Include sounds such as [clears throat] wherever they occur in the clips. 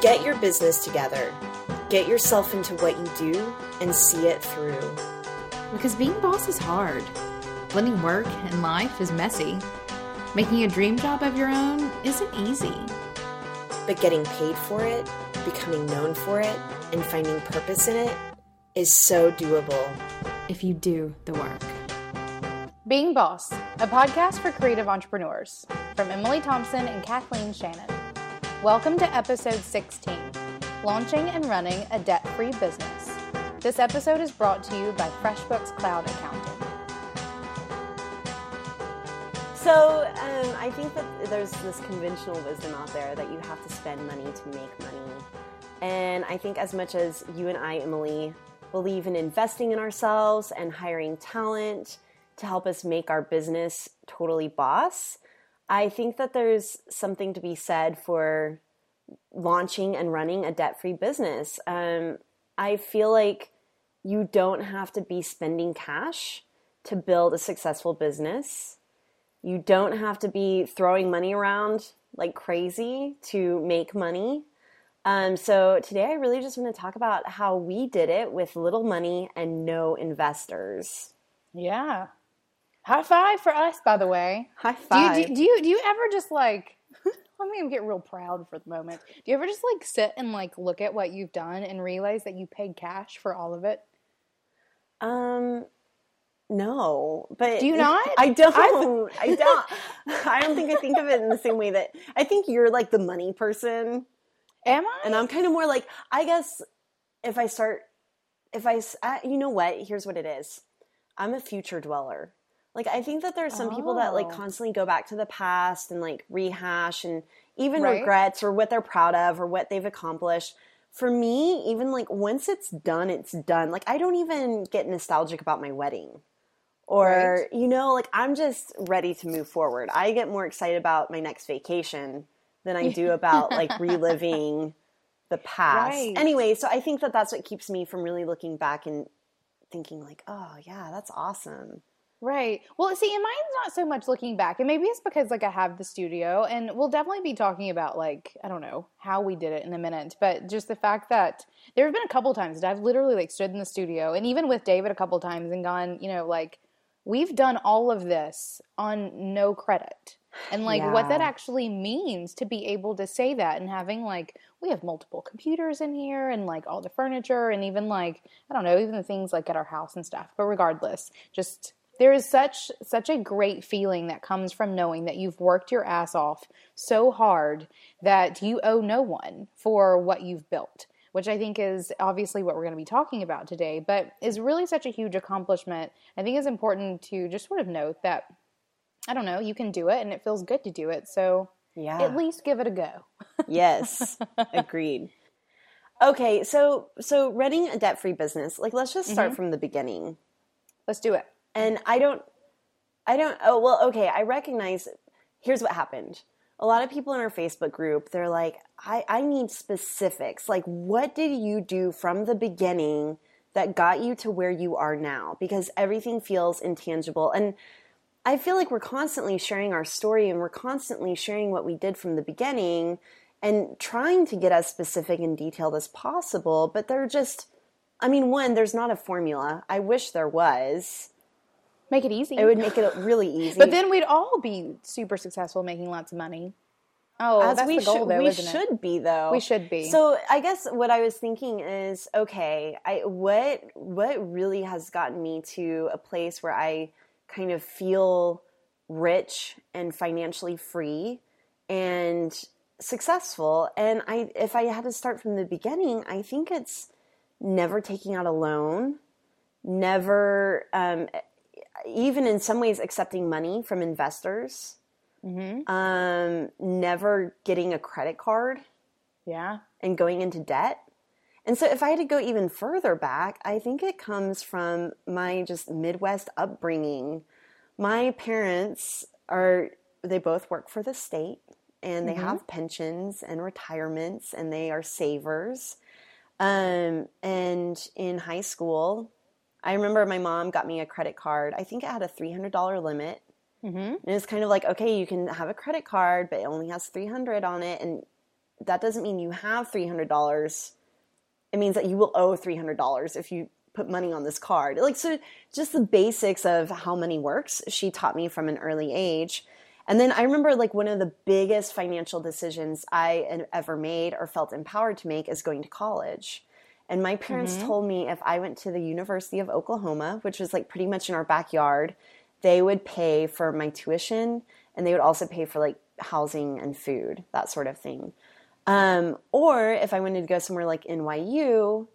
Get your business together. Get yourself into what you do and see it through. Because being boss is hard. Blending work and life is messy. Making a dream job of your own isn't easy. But getting paid for it, becoming known for it, and finding purpose in it is so doable. If you do the work. Being Boss, a podcast for creative entrepreneurs from Emily Thompson and Kathleen Shannon. Welcome to episode 16 Launching and Running a Debt Free Business. This episode is brought to you by FreshBooks Cloud Accounting. So um, I think that there's this conventional wisdom out there that you have to spend money to make money. And I think as much as you and I, Emily, believe in investing in ourselves and hiring talent to help us make our business totally boss, I think that there's something to be said for launching and running a debt free business. Um, I feel like you don't have to be spending cash to build a successful business. You don't have to be throwing money around like crazy to make money. Um, so today I really just want to talk about how we did it with little money and no investors. Yeah. High five for us, by the way. High Do you, five. do, do you do you ever just like [laughs] let me get real proud for the moment. Do you ever just like sit and like look at what you've done and realize that you paid cash for all of it? um, no, but Do you not? I don't. I [laughs] don't. I don't think I think of it in the same way that I think you're like the money person. Am I? And I'm kind of more like, I guess if I start, if I, uh, you know what? Here's what it is. I'm a future dweller. Like, I think that there's some people that like Oh. constantly go back to the past and like rehash and even Right. regrets or what they're proud of or what they've accomplished. For me, even like once it's done, it's done. Like, I don't even get nostalgic about my wedding. Or, you know, like I'm just ready to move forward. I get more excited about my next vacation than I do about like reliving the past. Right. Anyway, so I think that that's what keeps me from really looking back and thinking like, "Oh, yeah, that's awesome." Right. Well, see, and mine's not so much looking back, and maybe it's because like I have the studio, and we'll definitely be talking about like I don't know how we did it in a minute, but just the fact that there have been a couple times that I've literally like stood in the studio, and even with David a couple times, and gone, you know, like we've done all of this on no credit, and like what that actually means to be able to say that, and having like we have multiple computers in here, and like all the furniture, and even like I don't know, even the things like at our house and stuff. But regardless, just there is such such a great feeling that comes from knowing that you've worked your ass off so hard that you owe no one for what you've built which i think is obviously what we're going to be talking about today but is really such a huge accomplishment i think it's important to just sort of note that i don't know you can do it and it feels good to do it so Yeah. at least give it a go [laughs] yes. Agreed. Okay, so so running a debt-free business, like let's just start mm-hmm. from the beginning. let's do it And I don't, I don't, oh, well, okay, I recognize, here's what happened. A lot of people in our Facebook group, they're like, I, I need specifics. Like, what did you do from the beginning that got you to where you are now? Because everything feels intangible. And I feel like we're constantly sharing our story and we're constantly sharing what we did from the beginning and trying to get as specific and detailed as possible. But they're just, I mean, one, there's not a formula. I wish there was. Make it easy It would make it [laughs] really easy. but then we'd all be super successful making lots of money oh as that's we the goal should, though we isn't it should be though. We should be. So I guess what I was thinking is, okay, I what what really has gotten me to a place where I kind of feel rich and financially free and successful. And I if I had to start from the beginning, I think it's never taking out a loan, never um, even in some ways accepting money from investors um, never getting a credit card yeah and going into debt. And so, if I had to go even further back, I think it comes from my just Midwest upbringing. My parents are, they both work for the state and they have pensions and retirements and they are savers. Um, and in high school, I remember my mom got me a credit card. I think it had a $300 limit. Mm-hmm. And it's kind of like, okay, you can have a credit card, but it only has 300 on it. And that doesn't mean you have $300. It means that you will owe $300 if you put money on this card. Like, so just the basics of how money works, she taught me from an early age. And then I remember like one of the biggest financial decisions I ever made or felt empowered to make is going to college. And my parents mm-hmm. told me if I went to the University of Oklahoma, which was like pretty much in our backyard, they would pay for my tuition and they would also pay for like housing and food, that sort of thing. Um, or if I wanted to go somewhere like NYU,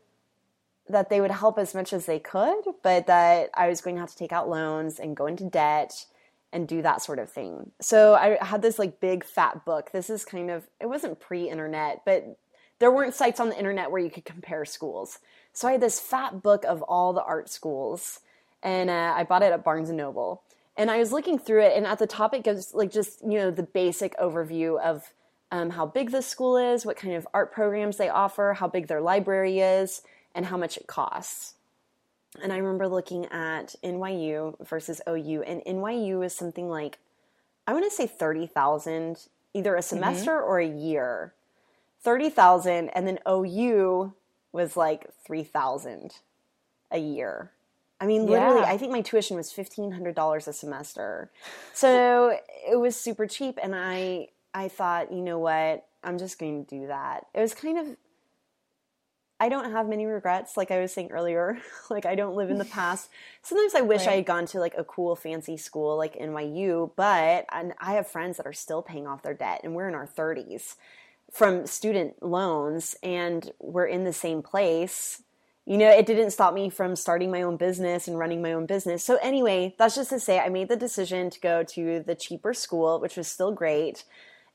that they would help as much as they could, but that I was going to have to take out loans and go into debt and do that sort of thing. So I had this like big fat book. This is kind of, it wasn't pre internet, but there weren't sites on the internet where you could compare schools. So I had this fat book of all the art schools and uh, I bought it at Barnes and Noble. And I was looking through it, and at the top it gives like just you know the basic overview of um, how big the school is, what kind of art programs they offer, how big their library is, and how much it costs. And I remember looking at NYU versus OU, and NYU is something like I want to say thirty thousand, either a mm-hmm. semester mm-hmm. or a year. Thirty thousand, and then OU was like three thousand a year. I mean, literally, yeah. I think my tuition was fifteen hundred dollars a semester, so it was super cheap. And I, I thought, you know what, I'm just going to do that. It was kind of, I don't have many regrets, like I was saying earlier. [laughs] like I don't live in the [laughs] past. Sometimes I wish right. I had gone to like a cool, fancy school like NYU, but I have friends that are still paying off their debt, and we're in our thirties from student loans, and we're in the same place you know, it didn't stop me from starting my own business and running my own business. So, anyway, that's just to say I made the decision to go to the cheaper school, which was still great.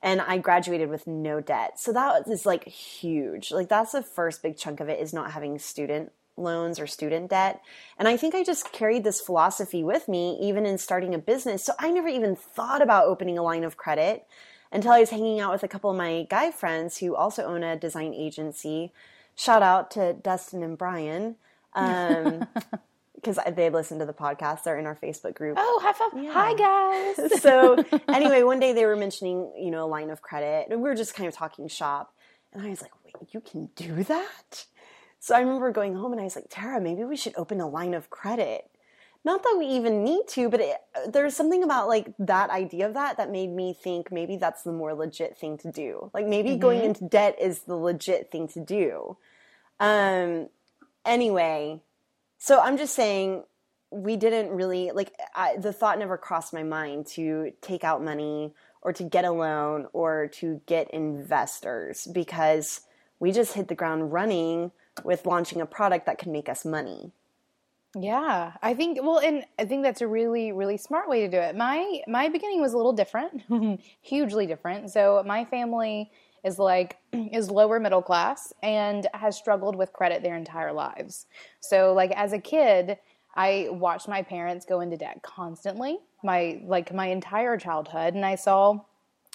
And I graduated with no debt. So, that is like huge. Like, that's the first big chunk of it is not having student loans or student debt. And I think I just carried this philosophy with me even in starting a business. So, I never even thought about opening a line of credit until I was hanging out with a couple of my guy friends who also own a design agency shout out to Dustin and Brian. Um, [laughs] because they listen to the podcast. They're in our Facebook group. Oh, high five. Yeah. Hi, guys. [laughs] so, anyway, one day they were mentioning, you know, a line of credit, and we were just kind of talking shop. And I was like, wait, you can do that? So I remember going home and I was like, Tara, maybe we should open a line of credit. Not that we even need to, but it, there's something about like that idea of that that made me think maybe that's the more legit thing to do. Like maybe mm-hmm. going into debt is the legit thing to do. Um, anyway, so I'm just saying we didn't really like I, the thought never crossed my mind to take out money or to get a loan or to get investors because we just hit the ground running with launching a product that can make us money. Yeah, I think well, and I think that's a really, really smart way to do it. My my beginning was a little different, [laughs] hugely different. So my family is like [clears throat] is lower middle class and has struggled with credit their entire lives. So like as a kid, I watched my parents go into debt constantly, my like my entire childhood, and I saw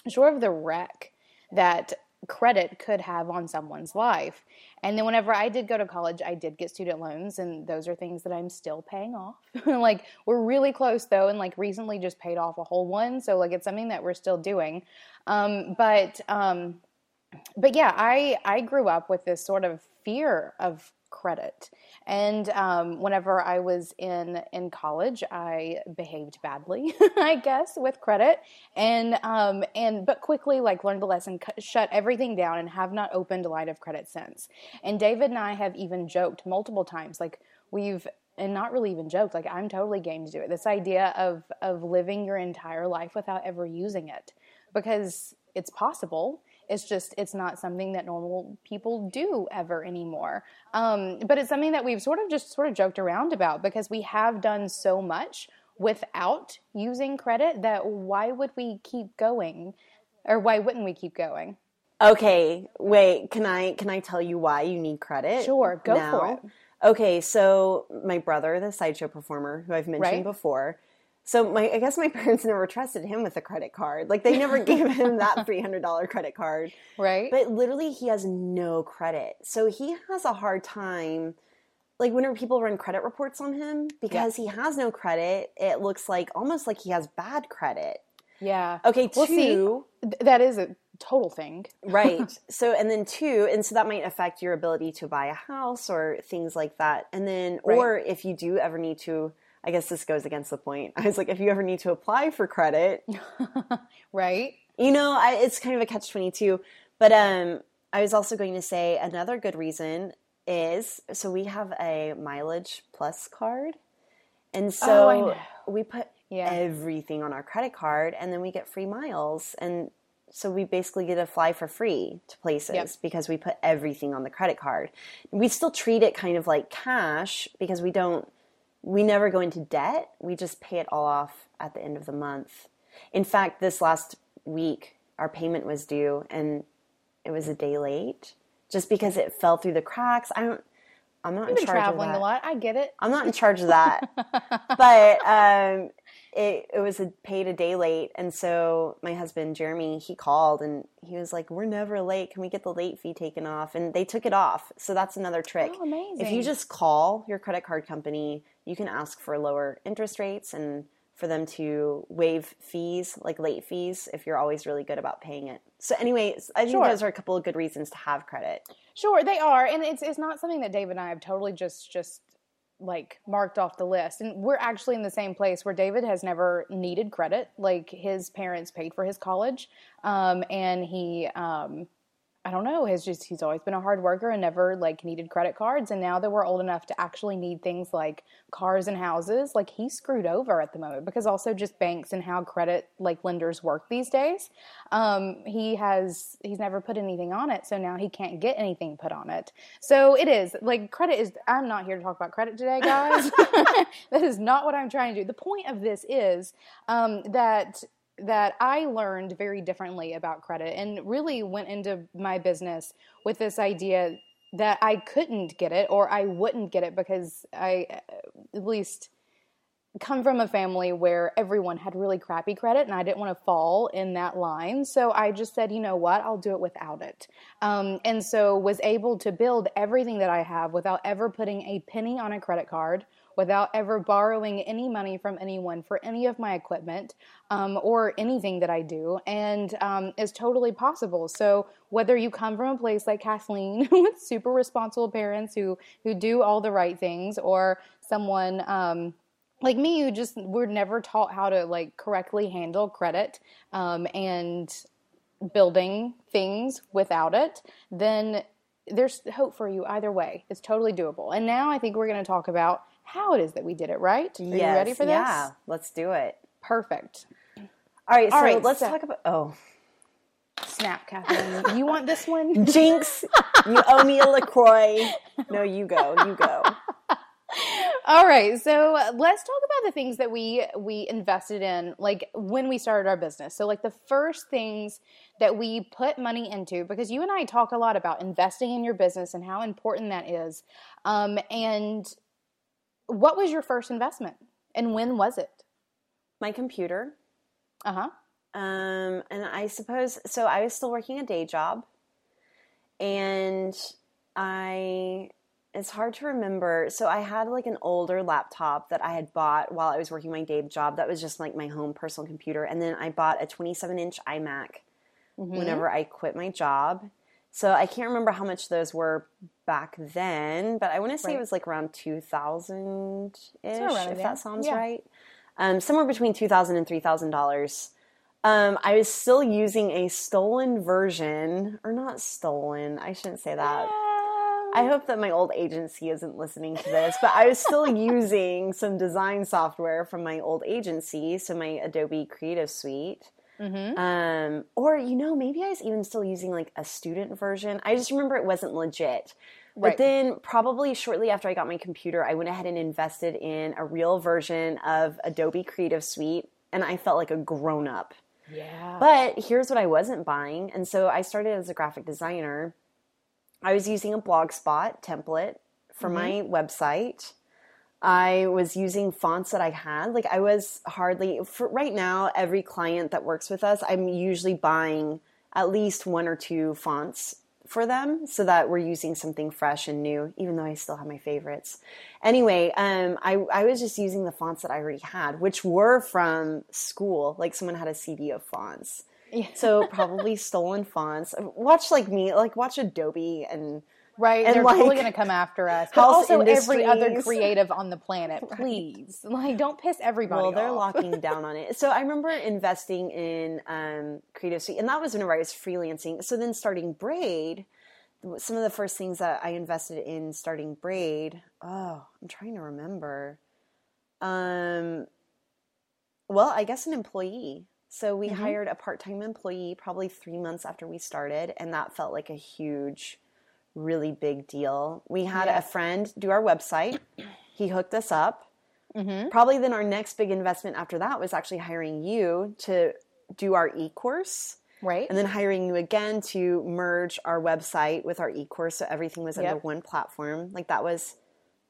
sort of the wreck that credit could have on someone's life. And then whenever I did go to college, I did get student loans and those are things that I'm still paying off. [laughs] like we're really close though and like recently just paid off a whole one, so like it's something that we're still doing. Um, but um, but yeah, I I grew up with this sort of fear of credit, and um, whenever I was in in college, I behaved badly, [laughs] I guess, with credit, and um, and but quickly like learned the lesson, shut everything down, and have not opened a line of credit since. And David and I have even joked multiple times, like we've and not really even joked like i'm totally game to do it. This idea of of living your entire life without ever using it. Because it's possible it's just it's not something that normal people do ever anymore. Um, but it's something that we've sort of just sort of joked around about because we have done so much without using credit that why would we keep going, or why wouldn't we keep going? Okay, wait. Can I can I tell you why you need credit? Sure, go now? for it. Okay, so my brother, the sideshow performer who I've mentioned right? before, so my I guess my [laughs] parents never trusted him with a credit card. Like they never gave him that [laughs] three hundred dollar credit card. Right. But literally he has no credit. So he has a hard time like whenever people run credit reports on him, because yeah. he has no credit, it looks like almost like he has bad credit. Yeah. Okay, well, two. See, that is a total thing. [laughs] right. So, and then two, and so that might affect your ability to buy a house or things like that. And then, Right. or if you do ever need to, I guess this goes against the point. I was like, if you ever need to apply for credit, [laughs] Right? you know, I, it's kind of a catch 22. But um, I was also going to say another good reason is so we have a mileage plus card. And so Oh, we put Yeah. everything on our credit card and then we get free miles. And so we basically get to fly for free to places Yep. because we put everything on the credit card. We still treat it kind of like cash because we don't, we never go into debt. We just pay it all off at the end of the month. In fact, this last week, our payment was due and it was a day late just because it fell through the cracks. I don't, I'm not You've in charge traveling of that. a lot. I get it. I'm not in charge of that. [laughs] but um, it, it was a, paid a day late. And so my husband, Jeremy, he called and he was like, We're never late. Can we get the late fee taken off? And they took it off. So that's another trick. Oh, amazing. If you just call your credit card company, you can ask for lower interest rates and for them to waive fees, like late fees, if you're always really good about paying it. So, anyways, I think Sure. those are a couple of good reasons to have credit. Sure, they are, and it's it's not something that Dave and I have totally just just like marked off the list. And we're actually in the same place where David has never needed credit. Like his parents paid for his college, um, and he. Um, I don't know. Has just he's always been a hard worker and never like needed credit cards. And now that we're old enough to actually need things like cars and houses, like he's screwed over at the moment because also just banks and how credit like lenders work these days. Um, he has he's never put anything on it, so now he can't get anything put on it. So it is like credit is. I'm not here to talk about credit today, guys. [laughs] [laughs] that is not what I'm trying to do. The point of this is um, that that I learned very differently about credit and really went into my business with this idea that I couldn't get it or I wouldn't get it because I at least come from a family where everyone had really crappy credit and I didn't want to fall in that line. So I just said, you know what, I'll do it without it. Um, and so was able to build everything that I have without ever putting a penny on a credit card, without ever borrowing any money from anyone for any of my equipment um, or anything that I do. And um, is totally possible. So whether you come from a place like Kathleen [laughs] with super responsible parents who, who do all the right things or someone, um, like me who just were never taught how to like correctly handle credit um, and building things without it then there's hope for you either way it's totally doable and now i think we're going to talk about how it is that we did it right are you ready for this Yeah, let's do it. perfect All right, All so right, let's so- talk about. Oh, snap kathleen you want this one [laughs] Jinx, you owe me a LaCroix. No, you go, you go. All right, so let's talk about the things that we we invested in, like when we started our business. So, like the first things that we put money into, because you and I talk a lot about investing in your business and how important that is. Um, and what was your first investment, and when was it? My computer. Uh huh. Um, and I suppose so. I was still working a day job, and I. It's hard to remember. So I had like an older laptop that I had bought while I was working my day job. That was just like my home personal computer, and then I bought a 27 inch iMac whenever I quit my job. So I can't remember how much those were back then, but I want to say Right. it was like around 2000 ish, if that sounds Yeah. right. Um, somewhere between $2,000 and $3,000. Um, I was still using a stolen version, or not stolen, I shouldn't say that. I hope that my old agency isn't listening to this, but I was still [laughs] using some design software from my old agency, so my Adobe Creative Suite. Mm-hmm. Um, or you know, maybe I was even still using like a student version. I just remember it wasn't legit. But then, probably shortly after I got my computer, I went ahead and invested in a real version of Adobe Creative Suite, and I felt like a grown up. Yeah. But here's what I wasn't buying. And so I started as a graphic designer. I was using a Blogspot template for my website. I was using fonts that I had. Like I was hardly for right now every client that works with us, I'm usually buying at least one or two fonts for them so that we're using something fresh and new even though I still have my favorites. Anyway, um I I was just using the fonts that I already had, which were from school. Like someone had a CD of fonts. Yeah. So probably stolen fonts. Watch like me, like watch Adobe and Right, And, they're like, totally going to come after us. But also every other creative on the planet, please. Like, don't piss everybody well, they're locking [laughs] down on it. So I remember investing in um, Creative Suite, and that was whenever I was freelancing. So then starting Braid, some of the first things that I invested in starting Braid. Oh, I'm trying to remember. Um, well, I guess an employee. So we hired a part-time employee probably three months after we started, and that felt like a huge, really big deal. We had Yeah. a friend do our website. He hooked us up. Mm-hmm. Probably then our next big investment after that was actually hiring you to do our e-course right? and then hiring you again to merge our website with our e-course so everything was under Yep. one platform. Like that was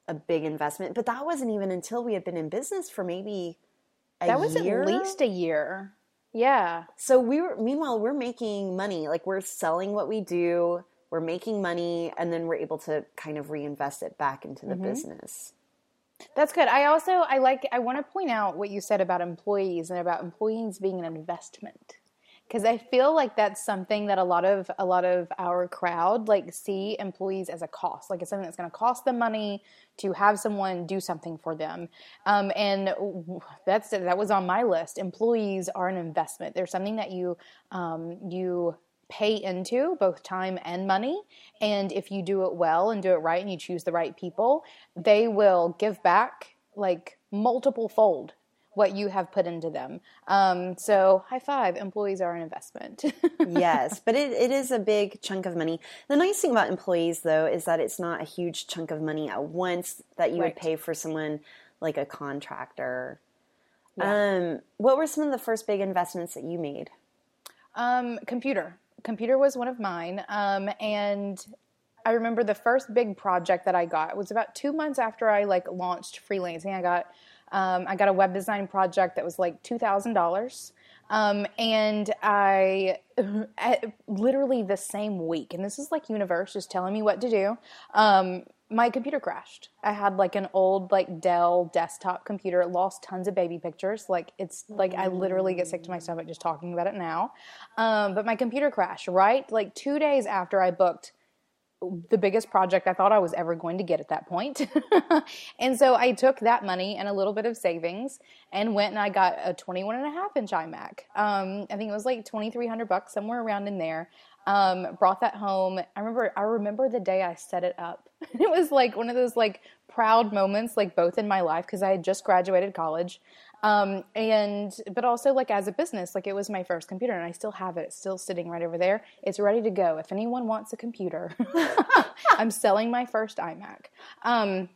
a big investment, but that wasn't even until we had been in business for maybe a that was year. at least a year. Yeah. So we were meanwhile we're making money. Like we're selling what we do, we're making money and then we're able to kind of reinvest it back into the Mm-hmm. business. That's good. I also I like I want to point out what you said about employees and about employees being an investment. Cuz I feel like that's something that a lot of a lot of our crowd like see employees as a cost. Like it's something that's going to cost them money to have someone do something for them. Um, and that's that was on my list. Employees are an investment. They're something that you um, you pay into both time and money. And if you do it well and do it right and you choose the right people, they will give back like multiple fold what you have put into them. Um, so high five, employees are an investment. [laughs] yes, but it, it is a big chunk of money. The nice thing about employees, though, is that it's not a huge chunk of money at once that you Right. would pay for someone like a contractor. Um, what were some of the first big investments that you made? Um, computer. Computer was one of mine. Um, and I remember the first big project that I got was about two months after I like launched freelancing. I got um, I got a web design project that was like two thousand dollars. Um, and I [laughs] literally the same week, and this is like universe just telling me what to do. Um, my computer crashed. I had like an old like Dell desktop computer. It lost tons of baby pictures. Like it's like I literally get sick to my stomach just talking about it now. Um, but my computer crashed right like two days after I booked the biggest project I thought I was ever going to get at that point. [laughs] and so I took that money and a little bit of savings and went and I got a 21 and a half inch iMac. Um, I think it was like 2300 bucks, somewhere around in there. Um, brought that home. I remember, I remember the day I set it up. [laughs] it was like one of those like proud moments, like both in my life, because I had just graduated college. Um, and, but also like as a business, like it was my first computer and I still have it. It's still sitting right over there. It's ready to go. If anyone wants a computer, [laughs] I'm selling my first iMac. Um,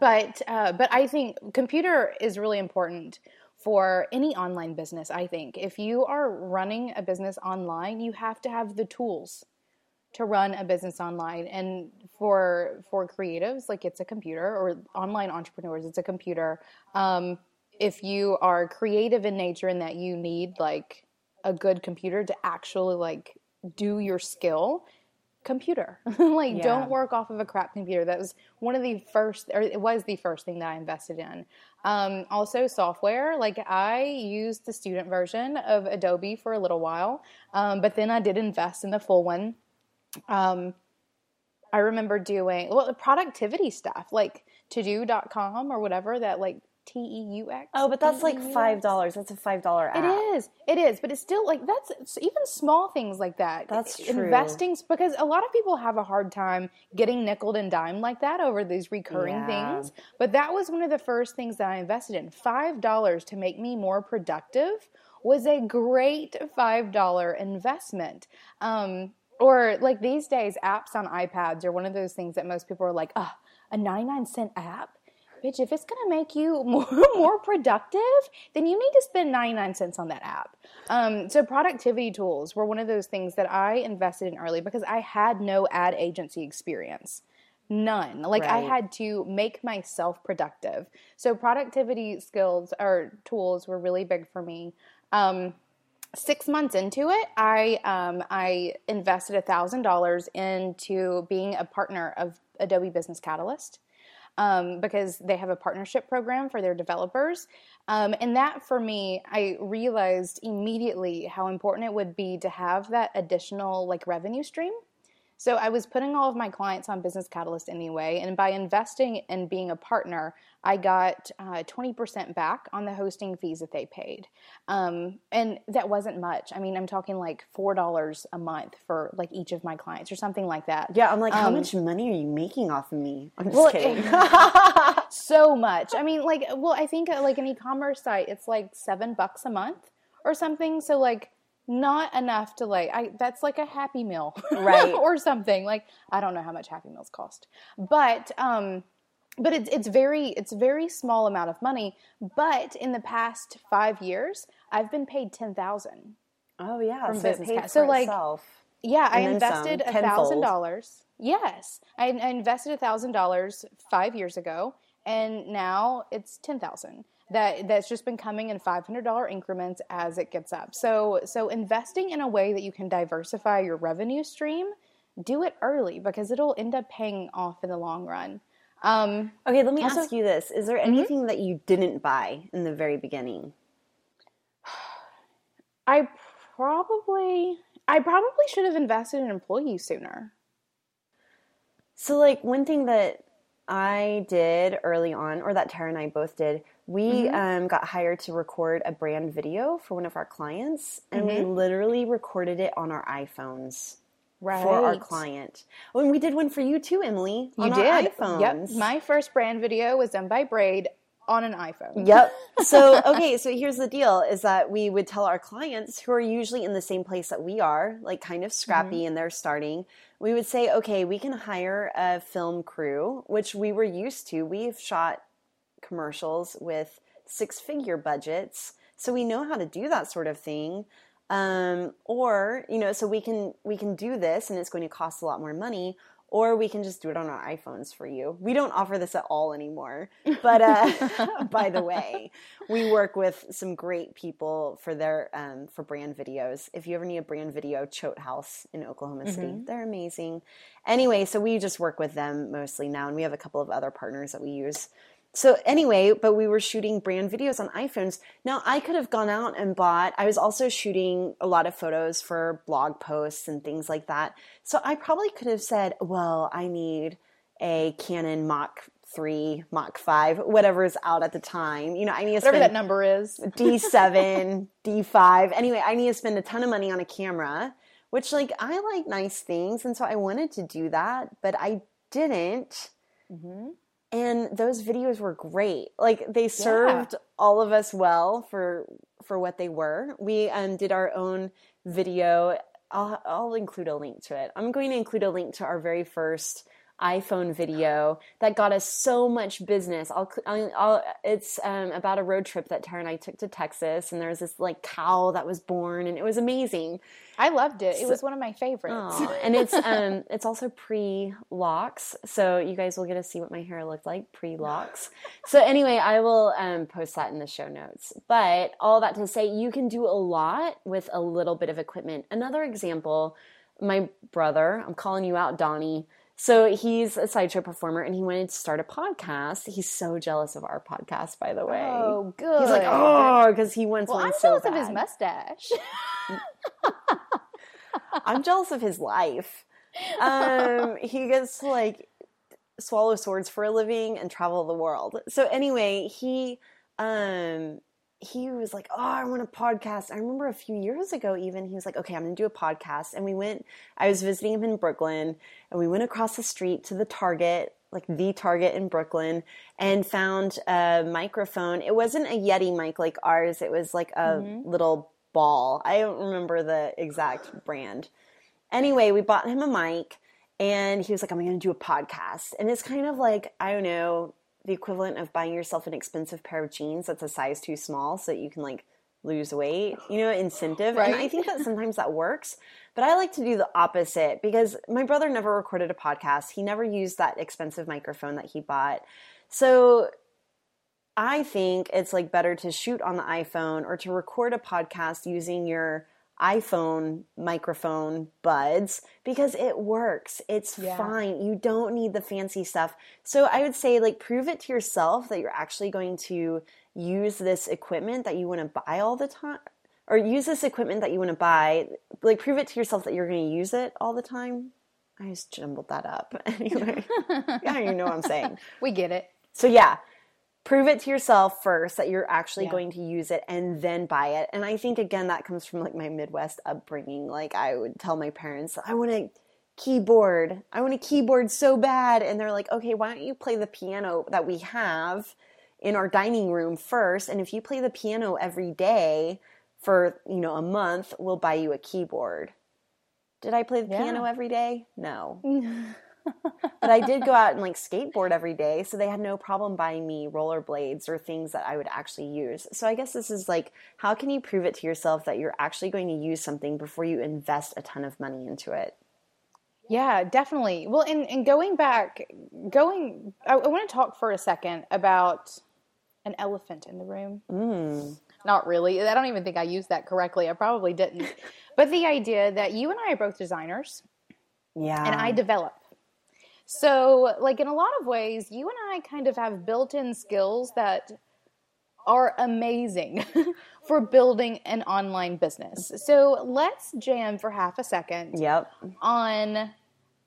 but uh, but I think computer is really important for any online business. I think if you are running a business online, you have to have the tools to run a business online. And for for creatives, like it's a computer, or online entrepreneurs, it's a computer. Um, if you are creative in nature and that you need like a good computer to actually like do your skill computer [laughs] like Yeah. don't work off of a crap computer that was one of the first or it was the first thing that i invested in um, also software like i used the student version of adobe for a little while um, but then i did invest in the full one. Um, i remember doing well the productivity stuff like TeuxDeux.com or whatever that like t-e-u-x Oh, but that's like T E U X. five dollars. That's a five dollar app. It is. It is. But it's still like that's even small things like that. That's true. Investing because a lot of people have a hard time getting nickel and dime like that over these recurring Yeah. things. But that was one of the first things that I invested in. Five dollars to make me more productive was a great five dollar investment. Um, or like these days, apps on iPads are one of those things that most people are like, ah, a 99 cent app? Bitch, if it's gonna make you [laughs] more more productive, then you need to spend 99 cents on that app. Um, so productivity tools were one of those things that I invested in early because I had no ad agency experience. None. Like I had to make myself productive. So productivity skills or tools were really big for me. Um, six months into it, I um, I invested a thousand dollars into being a partner of Adobe Business Catalyst um, because they have a partnership program for their developers. Um, and that for me, I realized immediately how important it would be to have that additional like revenue stream. So I was putting all of my clients on Business Catalyst anyway, and by investing and being a partner, I got uh, 20% back on the hosting fees that they paid. Um, and that wasn't much. I mean, I'm talking like $4 a month for like each of my clients or something like that. Yeah, I'm like, how Um, much money are you making off of me? I'm just Well, kidding. [laughs] so much. I mean, like, well, I think uh, like an e-commerce site, it's like seven bucks a month or something. So like, not enough to like, I that's like a Happy Meal, Right. [laughs] or something. Like, I don't know how much Happy Meals cost, but um, but it's it's very it's very small amount of money. But in the past five years, I've been paid ten thousand. oh yeah, From so it Business paid So, like, itself. Yeah, I And some, invested a thousand dollars. Yes, I, I invested a thousand dollars five years ago, and now it's ten thousand. That that's just been coming in five hundred dollar increments as it gets up. So so investing in a way that you can diversify your revenue stream, do it early because it'll end up paying off in the long run. Um, Okay, let me Also- ask you this: Is there anything that you didn't buy in the very beginning? [sighs] I probably I probably should have invested in employees sooner. So, like, one thing that I did early on, or that Tara and I both did, we mm-hmm. um, got hired to record a brand video for one of our clients, and we mm-hmm. literally recorded it on our iPhones for our client. Oh, and we did one for you too, Emily. You on did. iPhones. Yep. My first brand video was done by Braid on an iPhone. Yep. [laughs] So, okay, so here's the deal is that we would tell our clients who are usually in the same place that we are, like kind of scrappy mm-hmm. and they're starting, we would say, okay, we can hire a film crew, which we were used to. We've shot commercials with six figure budgets, so we know how to do that sort of thing. Um, or, you know, so we can we can do this and it's going to cost a lot more money, or we can just do it on our iPhones for you. We don't offer this at all anymore. But uh, [laughs] by the way, we work with some great people for their um, for brand videos. If you ever need a brand video, Choate House in Oklahoma City, they're amazing. Anyway, so we just work with them mostly now, and we have a couple of other partners that we use. So anyway, but we were shooting brand videos on iPhones. Now I could have gone out and bought. I was also shooting a lot of photos for blog posts and things like that. So I probably could have said, "Well, I need a Canon Mark 3, Mark 5, whatever's out at the time. You know, I need to spend Whatever that number is. [laughs] D7, D5. Anyway, I need to spend a ton of money on a camera, which like I like nice things, and so I wanted to do that, but I didn't. Mm-hmm. And those videos were great. Like they served all of us well for for what they were. We um, did our own video. I'll, I'll include a link to it. I'm going to include a link to our very first iPhone video that got us so much business. I'll, I'll, I'll it's um, about a road trip that Tara and I took to Texas, and there was this like cow that was born, and it was amazing. I loved it. It was one of my favorites. Aw, and it's um [laughs] it's also pre locks, so you guys will get to see what my hair looked like pre locks. so anyway, I will um post that in the show notes. But all that to say, you can do a lot with a little bit of equipment. Another example, my brother, I'm calling you out, Donnie. So he's a sideshow performer, and he wanted to start a podcast. He's so jealous of our podcast, by the way. Oh, good. He's like, oh, because he wants well, one I'm so jealous of his mustache. [laughs] I'm jealous of his life. Um, [laughs] he gets to like swallow swords for a living and travel the world. So anyway, he um he was like, "Oh, I want a podcast." I remember a few years ago even he was like, "Okay, I'm going to do a podcast." And we went I was visiting him in Brooklyn and we went across the street to the Target like the Target in Brooklyn and found a microphone. It wasn't a Yeti mic like ours. It was like a mm-hmm. little ball. I don't remember the exact brand. Anyway, we bought him a mic and he was like, I'm going to do a podcast. And it's kind of like, I don't know, the equivalent of buying yourself an expensive pair of jeans that's a size too small so that you can like lose weight, you know, incentive. And I think that [laughs] sometimes that works. But I like to do the opposite because my brother never recorded a podcast. He never used that expensive microphone that he bought. So I think it's like better to shoot on the iPhone or to record a podcast using your iPhone microphone buds because it works. It's Yeah. fine. You don't need the fancy stuff. So I would say like prove it to yourself that you're actually going to use this equipment that you want to buy all the time or use this equipment that you want to buy. Like prove it to yourself that you're going to use it all the time. I just jumbled that up. [laughs] Anyway, [laughs] yeah, you know what I'm saying. We get it. So yeah, prove it to yourself first that you're actually Yeah. going to use it and then buy it. And I think again that comes from like my Midwest upbringing. Like I would tell my parents, I want a keyboard. I want a keyboard so bad and they're like, "Okay, why don't you play the piano that we have in our dining room first? And if you play the piano every day for, you know, a month, we'll buy you a keyboard." Did I play the Yeah. piano every day? No [laughs] but I did go out and like skateboard every day, so they had no problem buying me rollerblades or things that I would actually use. So I guess this is like, how can you prove it to yourself that you're actually going to use something before you invest a ton of money into it? Yeah, definitely. Well, and, and going back, going, I, I want to talk for a second about an elephant in the room. Mm. Not really. I don't even think I used that correctly. I probably didn't. [laughs] but the idea that you and I are both designers Yeah. and I develop. So, like in a lot of ways, you and I kind of have built in skills that are amazing [laughs] for building an online business. So, let's jam for half a second Yep. on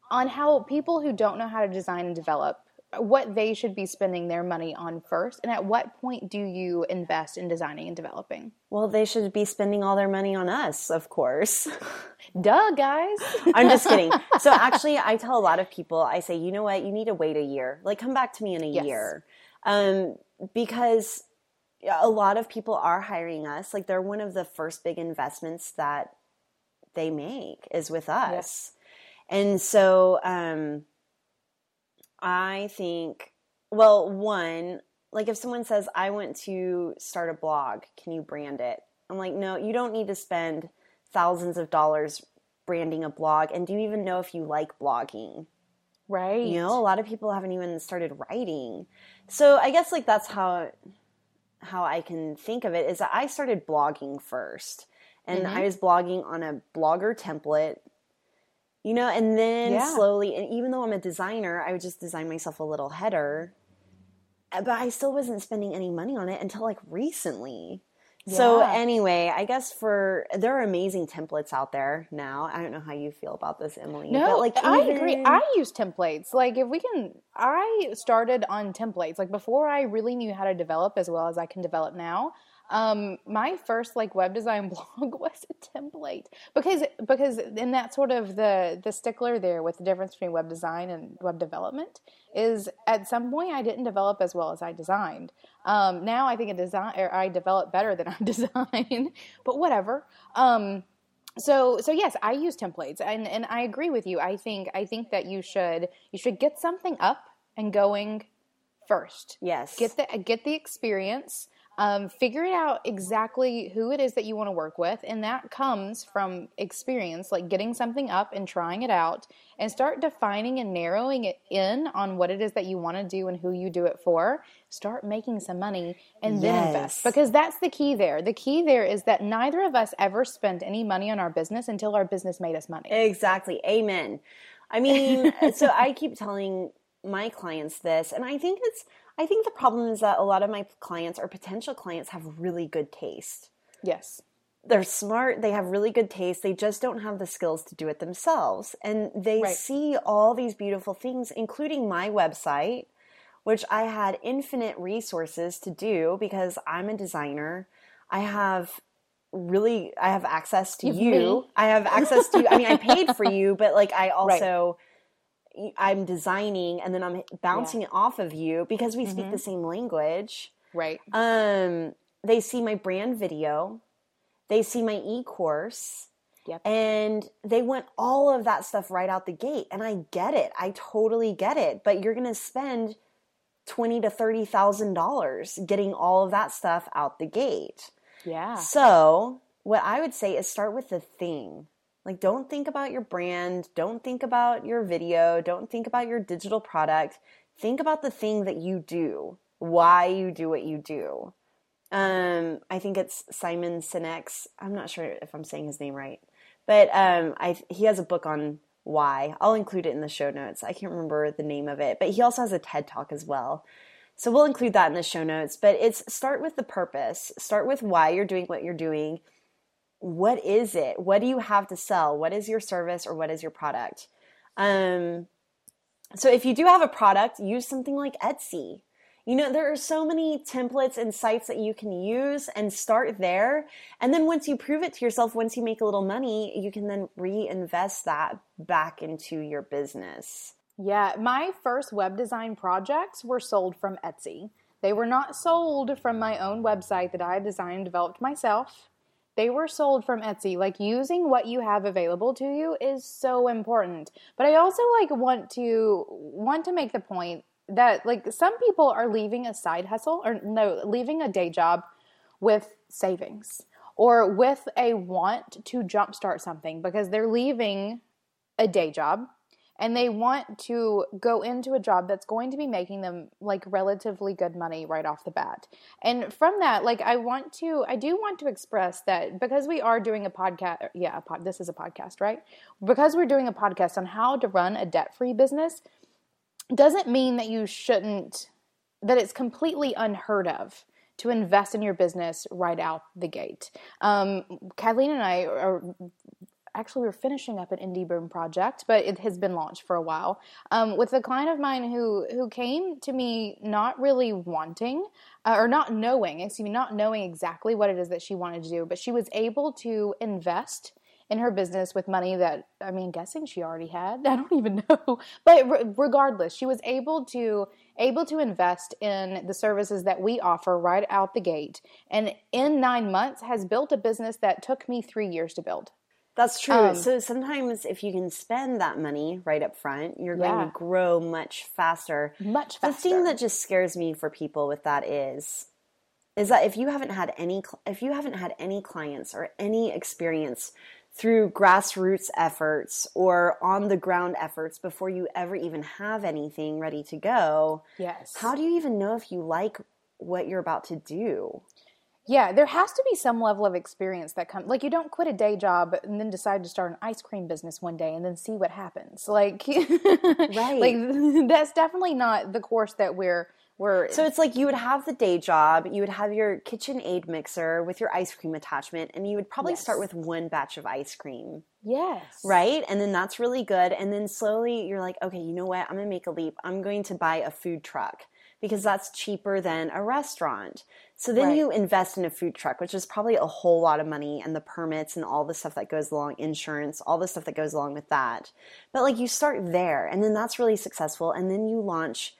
on how people who don't know how to design and develop what they should be spending their money on first and at what point do you invest in designing and developing Well, they should be spending all their money on us, of course. [laughs] duh guys [laughs] I'm just kidding. [laughs] So actually, I tell a lot of people, I say, you know what, you need to wait a year. Like, come back to me in a Yes. year, um, because a lot of people are hiring us. Like, they're one of the first big investments that they make is with us, and so um, I think, well, one, like if someone says, I want to start a blog, can you brand it? I'm like, no, you don't need to spend thousands of dollars branding a blog. And do you even know if you like blogging? right You know, a lot of people haven't even started writing. So I guess like that's how how I can think of it is that I started blogging first. And Mm-hmm. I was blogging on a blogger template. You know, and then Yeah. slowly and even though I'm a designer, I would just design myself a little header. Uh, But I still wasn't spending any money on it until like recently. So anyway, I guess for there are amazing templates out there now. I don't know how you feel about this, Emily. no but like i agree i use templates like if we can i started on templates like before i really knew how to develop as well as i can develop now um, my first like web design [laughs] blog was a template because because in that sort of the the stickler there with the difference between web design and web development is at some point I didn't develop as well as I designed. Um, now I think a design or I develop better than [laughs] I design, but whatever. Um, so so yes, I use templates and and I agree with you. I think I think that you should you should get something up and going first Yes. get the get the experience um, figure it out exactly who it is that you want to work with and that comes from experience like getting something up and trying it out and start defining and narrowing it in on what it is that you want to do and who you do it for start making some money and then invest because that's the key there the key there is that neither of us ever spent any money on our business until our business made us money Exactly. Amen. I mean, [laughs] so I keep telling my clients this, and I think it's, I think the problem is that a lot of my clients or potential clients have really good taste. yes They're smart, they have really good taste, they just don't have the skills to do it themselves. And they Right. see all these beautiful things, including my website, which I had infinite resources to do because I'm a designer. I have really I have access to You've you. I have access to I mean I paid for [laughs] you, but like I also I'm designing and then I'm bouncing it off of you because we speak the same language. right Um they see my brand video. They see my e-course. Yep. And they want all of that stuff right out the gate. And I get it. I totally get it. But you're gonna spend twenty to thirty thousand dollars getting all of that stuff out the gate. yeah So, what I would say is start with the thing. Like, don't think about your brand, don't think about your video, don't think about your digital product. Think about the thing that you do, why you do what you do. Um, I think it's Simon Sinek's. I'm not sure if I'm saying his name right, but um, I he has a book on why. I'll include it in the show notes. I can't remember the name of it, but he also has a TED talk as well. So we'll include that in the show notes. But it's start with the purpose. Start with why you're doing what you're doing. What is it? What do you have to sell? What is your service or what is your product? Um, so if you do have a product, use something like Etsy. You know, there are so many templates and sites that you can use and start there. And then once you prove it to yourself, once you make a little money, you can then reinvest that back into your business. Yeah, my first web design projects were sold from Etsy. They were not sold from my own website that I designed and developed myself. They were sold from Etsy. Like using what you have available to you is so important. But I also like want to want to make the point that like some people are leaving a side hustle or no, leaving a day job with savings or with a want to jumpstart something because they're leaving a day job and they want to go into a job that's going to be making them like relatively good money right off the bat. And from that, like I want to, I do want to express that because we are doing a podcast, yeah, a pod, this is a podcast, right? Because we're doing a podcast on how to run a debt free business, doesn't mean that you shouldn't, that it's completely unheard of to invest in your business right out the gate. Um, Kathleen and I are actually we're finishing up an indie boom project, but it has been launched for a while. Um, with a client of mine who who came to me not really wanting uh, or not knowing, excuse me, not knowing exactly what it is that she wanted to do, but she was able to invest in her business with money that I mean, guessing she already had. [laughs] I don't even know, but re- regardless, she was able to able to invest in the services that we offer right out the gate, and in nine months has built a business that took me three years to build. That's true. Um, so sometimes if you can spend that money right up front, you're yeah. going to grow much faster. Much faster. The thing that just scares me for people with that is is that if you haven't had any if you haven't had any clients or any experience through grassroots efforts or on the ground efforts before you ever even have anything ready to go. Yes. How do you even know if you like what you're about to do? Yeah, there has to be some level of experience that comes. Like, you don't quit a day job and then decide to start an ice cream business one day and then see what happens. Like, [laughs] right? Like, [laughs] that's definitely not the course that we're we're. So it's like you would have the day job, you would have your kitchen aid mixer with your ice cream attachment, and you would probably yes. start with one batch of ice cream. Yes. Right, and then that's really good, and then slowly you're like, okay, you know what? I'm gonna make a leap. I'm going to buy a food truck because that's cheaper than a restaurant. So then right. you invest in a food truck, which is probably a whole lot of money and the permits and all the stuff that goes along, insurance, all the stuff that goes along with that. But like you start there and then that's really successful. And then you launch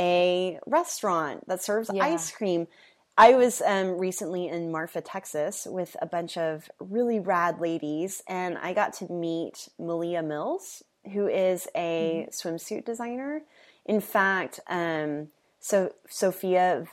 a restaurant that serves yeah. ice cream. I was um, recently in Marfa, Texas with a bunch of really rad ladies and I got to meet Malia Mills, who is a mm-hmm. swimsuit designer. In fact, um, so Sophia,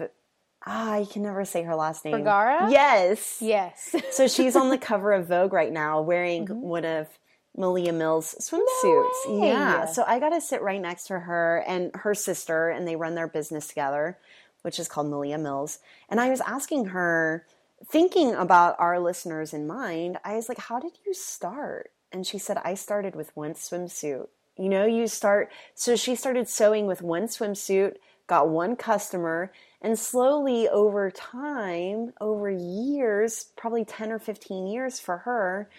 ah, I can never say her last name. Vergara. Yes, yes. [laughs] so she's on the [laughs] cover of Vogue right now, wearing mm-hmm. one of Malia Mills swimsuits. No yeah. So I got to sit right next to her and her sister, and they run their business together, which is called Malia Mills. And I was asking her, thinking about our listeners in mind, I was like, "How did you start?" And she said, "I started with one swimsuit." You know, you start. So she started sewing with one swimsuit got one customer, and slowly over time, over years, probably 10 or 15 years for her,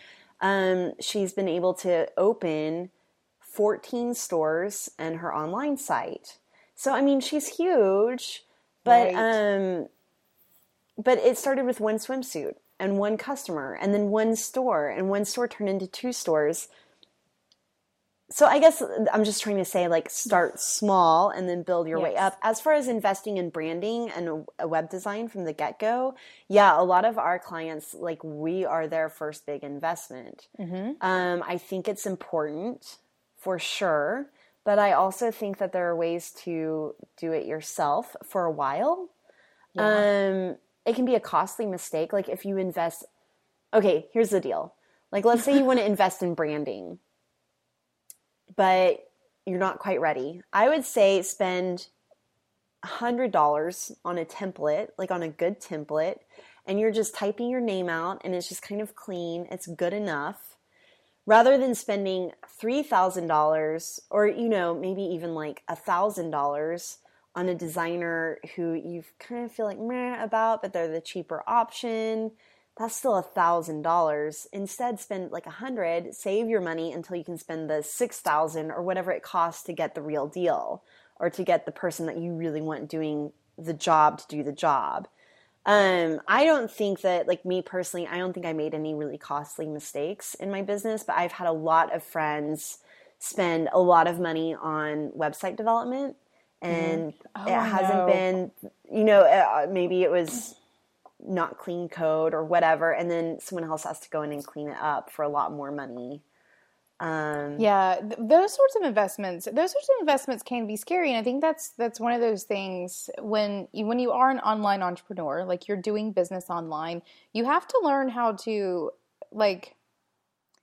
um, she's been able to open 14 stores and her online site. So, I mean, she's huge, but, right. um, but it started with one swimsuit and one customer and then one store and one store turned into two stores so I guess I'm just trying to say like start small and then build your yes. way up. As far as investing in branding and a web design from the get go, yeah, a lot of our clients like we are their first big investment. Mm-hmm. Um, I think it's important for sure, but I also think that there are ways to do it yourself for a while. Yeah. Um, it can be a costly mistake. Like if you invest, okay, here's the deal. Like let's say you want to [laughs] invest in branding but you're not quite ready. I would say spend $100 on a template, like on a good template, and you're just typing your name out and it's just kind of clean, it's good enough, rather than spending $3,000 or, you know, maybe even like $1,000 on a designer who you kind of feel like meh about, but they're the cheaper option. That's still a thousand dollars. Instead, spend like a hundred, save your money until you can spend the six thousand or whatever it costs to get the real deal or to get the person that you really want doing the job to do the job. Um, I don't think that, like me personally, I don't think I made any really costly mistakes in my business, but I've had a lot of friends spend a lot of money on website development and Oh, it hasn't been, you know, uh, maybe it was not clean code or whatever, and then someone else has to go in and clean it up for a lot more money. Um, Yeah, th- those sorts of investments, those sorts of investments can be scary, and I think that's that's one of those things when you, when you are an online entrepreneur, like you're doing business online, you have to learn how to like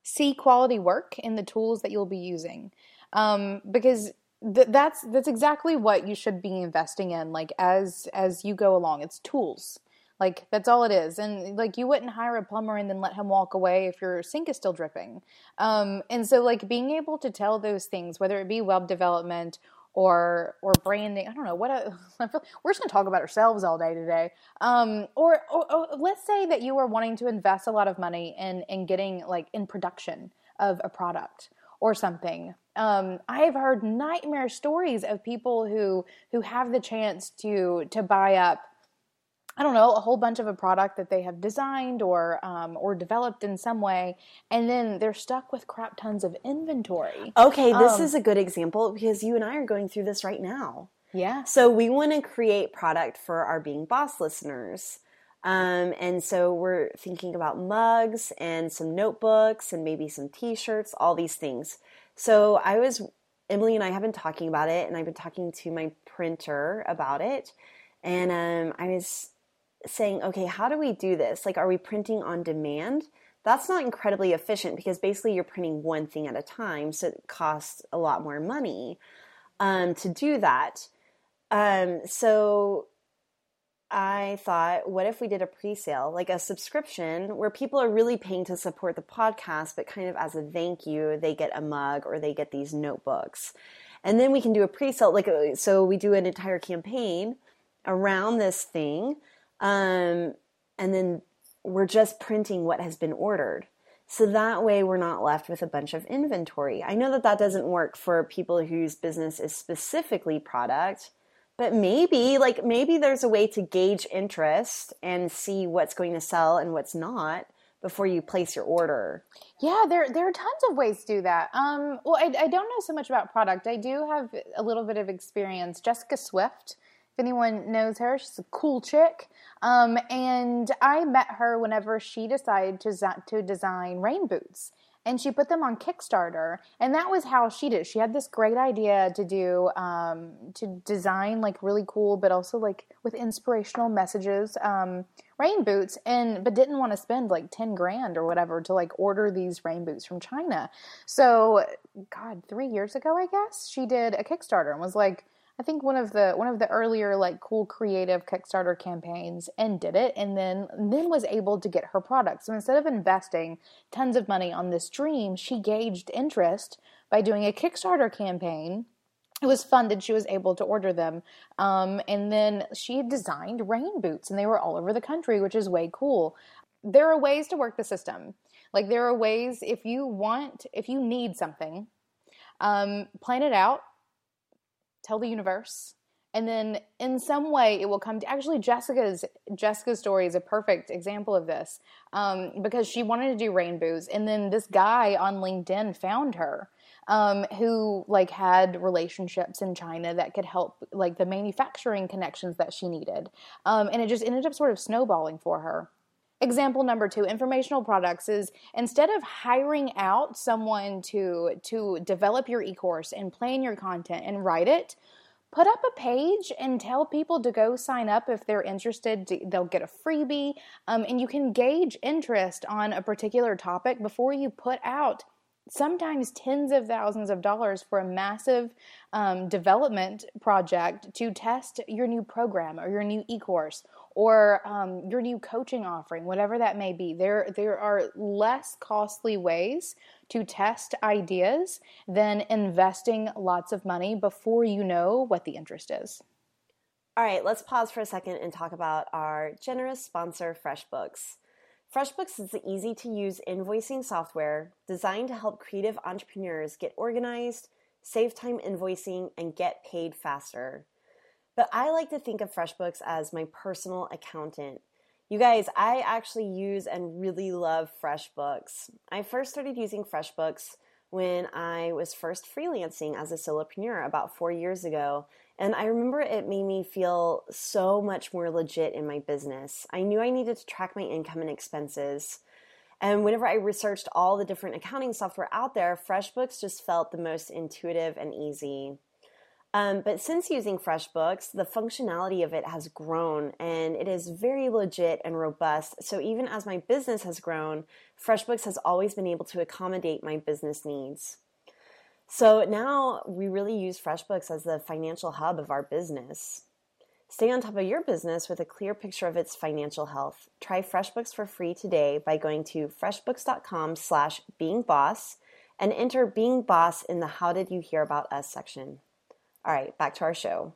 see quality work in the tools that you'll be using, um, because th- that's that's exactly what you should be investing in, like as as you go along. It's tools. Like that's all it is. And like you wouldn't hire a plumber and then let him walk away if your sink is still dripping. Um, and so like being able to tell those things, whether it be web development or or branding, I don't know what a, [laughs] we're just gonna talk about ourselves all day today. Um, or, or, or let's say that you are wanting to invest a lot of money in in getting like in production of a product or something. Um, I have heard nightmare stories of people who who have the chance to to buy up I don't know, a whole bunch of a product that they have designed or um, or developed in some way, and then they're stuck with crap tons of inventory. Okay, this Um, is a good example because you and I are going through this right now. Yeah. So we want to create product for our Being Boss listeners. Um, and so we're thinking about mugs and some notebooks and maybe some t-shirts, all these things. So I was, Emily and I have been talking about it and I've been talking to my printer about it. And um, I was saying, okay, how do we do this? Like, are we printing on demand? That's not incredibly efficient because basically you're printing one thing at a time. So it costs a lot more money um, to do that. Um, so I thought, what if we did a pre sale, like a subscription where people are really paying to support the podcast, but kind of as a thank you, they get a mug or they get these notebooks. And then we can do a pre sale, like, uh, so we do an entire campaign around this thing. Um, and then we're just printing what has been ordered. So that way we're not left with a bunch of inventory. I know that that doesn't work for people whose business is specifically product, but maybe like maybe there's a way to gauge interest and see what's going to sell and what's not before you place your order. Yeah, there there are tons of ways to do that. Um, well, I, I don't know so much about product. I do have a little bit of experience. Jessica Swift, if anyone knows her, she's a cool chick. Um, and I met her whenever she decided to to design rain boots. And she put them on Kickstarter, and that was how she did. She had this great idea to do um, to design like really cool, but also like with inspirational messages, um, rain boots, and but didn't want to spend like ten grand or whatever to like order these rain boots from China. So, God, three years ago, I guess she did a Kickstarter and was like, I think one of the one of the earlier like cool creative Kickstarter campaigns and did it and then then was able to get her product. So instead of investing tons of money on this dream, she gauged interest by doing a Kickstarter campaign. It was funded. She was able to order them. Um, and then she designed rain boots and they were all over the country, which is way cool. There are ways to work the system. Like there are ways if you want, if you need something, um, plan it out, tell the universe. And then in some way it will come to actually jessica's jessica's story is a perfect example of this um, because she wanted to do rainbows. And then this guy on linkedin found her um, who like had relationships in china that could help like the manufacturing connections that she needed. Um, and it just ended up sort of snowballing for her Example number two, informational products is instead of hiring out someone to to develop your e-course and plan your content and write it, put up a page and tell people to go sign up if they're interested. They'll get a freebie, um, and you can gauge interest on a particular topic before you put out sometimes tens of thousands of dollars for a massive um, development project to test your new program or your new e-course or um, your new coaching offering, whatever that may be. There, there are less costly ways to test ideas than investing lots of money before you know what the interest is. All right, let's pause for a second and talk about our generous sponsor, FreshBooks. FreshBooks is the easy to use invoicing software designed to help creative entrepreneurs get organized, save time invoicing, and get paid faster. But I like to think of FreshBooks as my personal accountant. You guys, I actually use and really love FreshBooks. I first started using FreshBooks when I was first freelancing as a solopreneur about four years ago. And I remember it made me feel so much more legit in my business. I knew I needed to track my income and expenses. And whenever I researched all the different accounting software out there, FreshBooks just felt the most intuitive and easy. Um, but since using FreshBooks, the functionality of it has grown and it is very legit and robust. So even as my business has grown, FreshBooks has always been able to accommodate my business needs. So now we really use FreshBooks as the financial hub of our business. Stay on top of your business with a clear picture of its financial health. Try FreshBooks for free today by going to freshbooks.com slash beingboss and enter Being Boss in the How Did You Hear About Us section. All right, back to our show.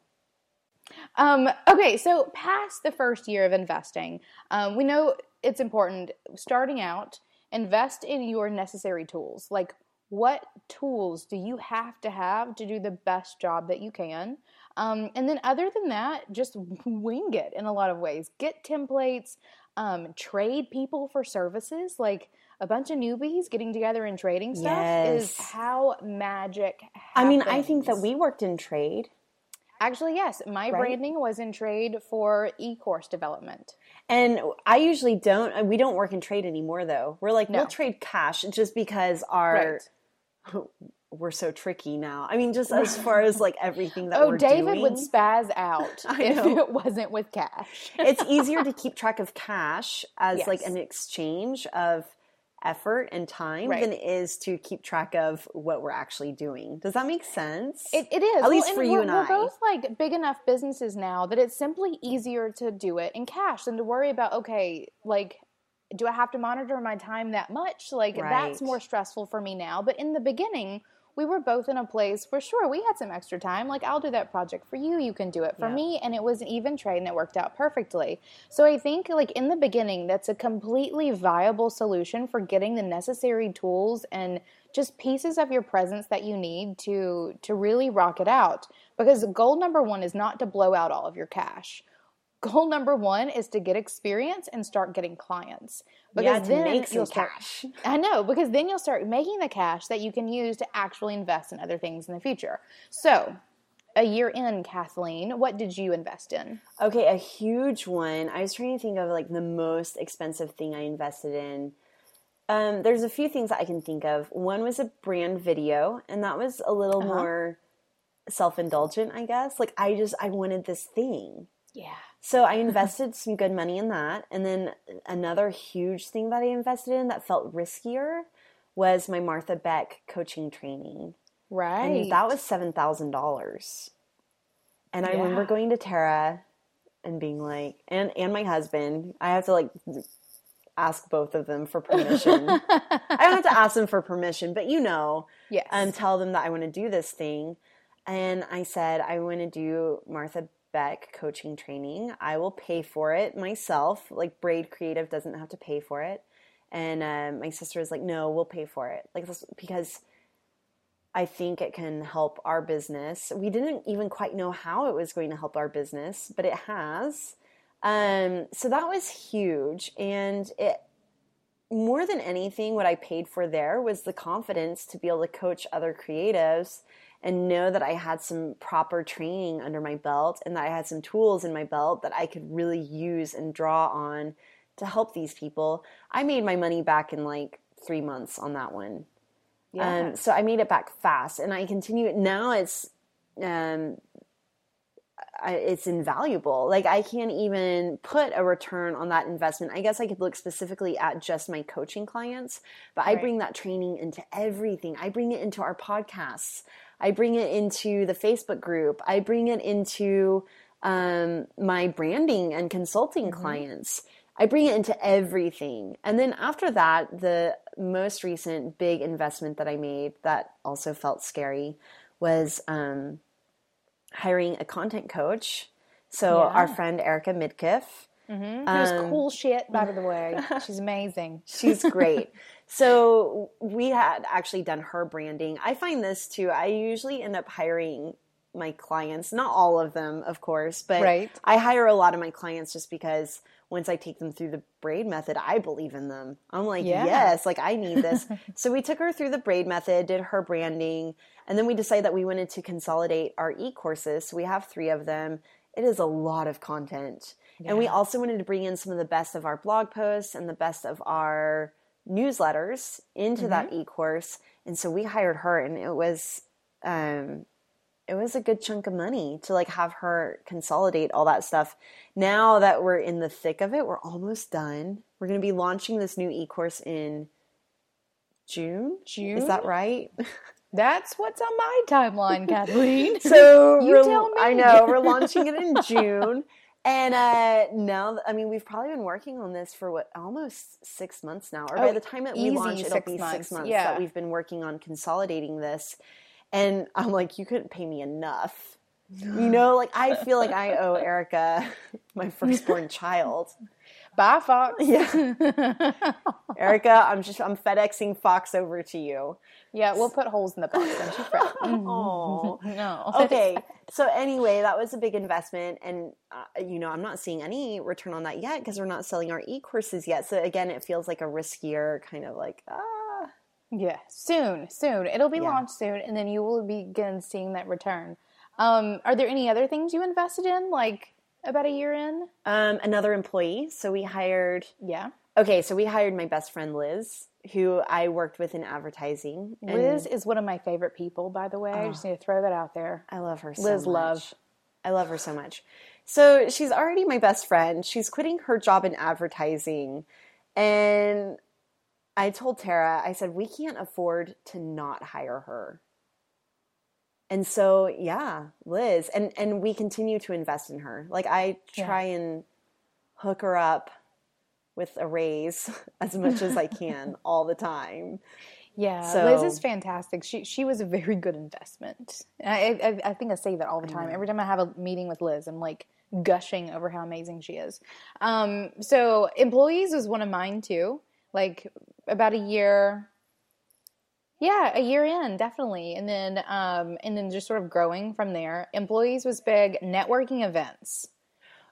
Um, okay, so past the first year of investing, um, we know it's important starting out, invest in your necessary tools. Like, what tools do you have to have to do the best job that you can? Um, and then, other than that, just [laughs] wing it in a lot of ways. Get templates, um, trade people for services. Like, a bunch of newbies getting together and trading stuff yes. is how magic happens. I mean, I think that we worked in trade. Actually, yes. My right? branding was in trade for e-course development. And I usually don't uh, we don't work in trade anymore though. We're like no. we'll trade cash just because our right. [laughs] we're so tricky now. I mean, just as far as like everything that oh, David doing. would spaz out [laughs] if it wasn't with cash. it's easier to [laughs] keep track of cash as yes. like an exchange of effort and time right. than it is to keep track of what we're actually doing. Does that make sense? It, it is. At least for you and we're I. We're both like big enough businesses now that it's simply easier to do it in cash than to worry about, okay, like, do I have to monitor my time that much? Like, right. that's more stressful for me now. But in the beginning, we were both in a place where sure we had some extra time. Like i'll do that project for you. You can do it for yeah. me. And it was an even trade and it worked out perfectly. So i think like in the beginning that's a completely viable solution for getting the necessary tools and just pieces of your presence that you need to to really rock it out. Because goal number 1 is not to blow out all of your cash goal number one is to get experience and start getting clients. Because yeah, then you'll start cash. [laughs] i know because then you'll start making the cash that you can use to actually invest in other things in the future. So a year in kathleen what did you invest in? Okay a huge one. I was trying to think of like the most expensive thing i invested in. Um, there's a few things that i can think of. One was a brand video and that was a little uh-huh. more self-indulgent i guess. Like i just i wanted this thing. Yeah so I invested some good money in that. And then another huge thing that I invested in that felt riskier was my Martha Beck coaching training. Right. And that was $7,000. And I yeah. remember going to Tara and being like, and, and my husband, I have to like ask both of them for permission. [laughs] I don't have to ask them for permission, but you know, yes. and tell them that I want to do this thing. And I said, I want to do Martha Beck coaching training. I will pay for it myself. Like Braid Creative doesn't have to pay for it. And uh, my sister is like, no, we'll pay for it. Like because I think it can help our business. We didn't even quite know how it was going to help our business, but it has. Um, so that was huge. And it, more than anything, what I paid for there was the confidence to be able to coach other creatives and know that I had some proper training under my belt and that I had some tools in my belt that I could really use and draw on to help these people. I made my money back in like three months on that one. Yeah. Um, so I made it back fast and I continue. Now it's, um, I, it's invaluable. Like I can't even put a return on that investment. I guess I could look specifically at just my coaching clients, but I bring that training into everything. I bring it into our podcasts. I bring it into the Facebook group. I bring it into um, my branding and consulting clients. I bring it into everything. And then after that, the most recent big investment that I made that also felt scary was um, hiring a content coach. So Yeah. our friend Erica Midkiff, was Um, cool shit, by the [laughs] way. She's amazing. she's great. [laughs] so we had actually done her branding. I find this too. I usually end up hiring my clients, not all of them, of course, but Right. I hire a lot of my clients just because once I take them through the braid method, I believe in them. I'm like, Yeah. yes, like I need this. [laughs] so we took her through the braid method, did her branding, and then we decided that we wanted to consolidate our e courses. So we have three of them. It is a lot of content. And we also wanted to bring in some of the best of our blog posts and the best of our newsletters into that Mm-hmm. e course. And so we hired her, and it was um, it was a good chunk of money to like have her consolidate all that stuff. Now that we're in the thick of it, we're almost done. We're going to be launching this new e course in June. June? is that right? [laughs] That's what's on my timeline, [laughs] Kathleen. So You tell me. I know we're launching it in [laughs] June, and uh, now I mean we've probably been working on this for what almost six months now, or by Oh, the time that we launch, it'll six be months, six months yeah. that we've been working on consolidating this. And I'm like, you couldn't pay me enough. You [gasps] know, like I feel like I owe [laughs] Erica [laughs] my firstborn child. Bye, Fox. Yeah. [laughs] Erica, I'm just I'm FedExing Fox over to you. Yeah, we'll put holes in the box. Don't you fret. Oh. No. [laughs] okay so anyway that was a big investment and uh, you know i'm not seeing any return on that yet because we're not selling our e-courses yet so again it feels like a riskier kind of like ah Yeah, soon, soon. It'll be Yeah. launched soon, and then you will begin seeing that return. Um, are there any other things you invested in, like about a year in? um, another employee so we hired Yeah. okay so we hired my best friend liz who i worked with in advertising Liz is one of my favorite people, by the way. I just need to throw that out there. i love her so Liz much. Love. I love her so much. So she's already my best friend. She's quitting her job in advertising. And I told Tara, I said, we can't afford to not hire her. And so, yeah, Liz, and, and we continue to invest in her. Like, I Yeah. try and hook her up with a raise [laughs] as much as I can [laughs] all the time. Yeah, So- Liz is fantastic. She she was a very good investment. And I, I I think I say that all the time. Every time I have a meeting with Liz, I'm like gushing over how amazing she is. Um, so employees was one of mine too. Like about a year. Yeah, a year in, definitely. And then um and then just sort of growing from there. Employees was big, networking events.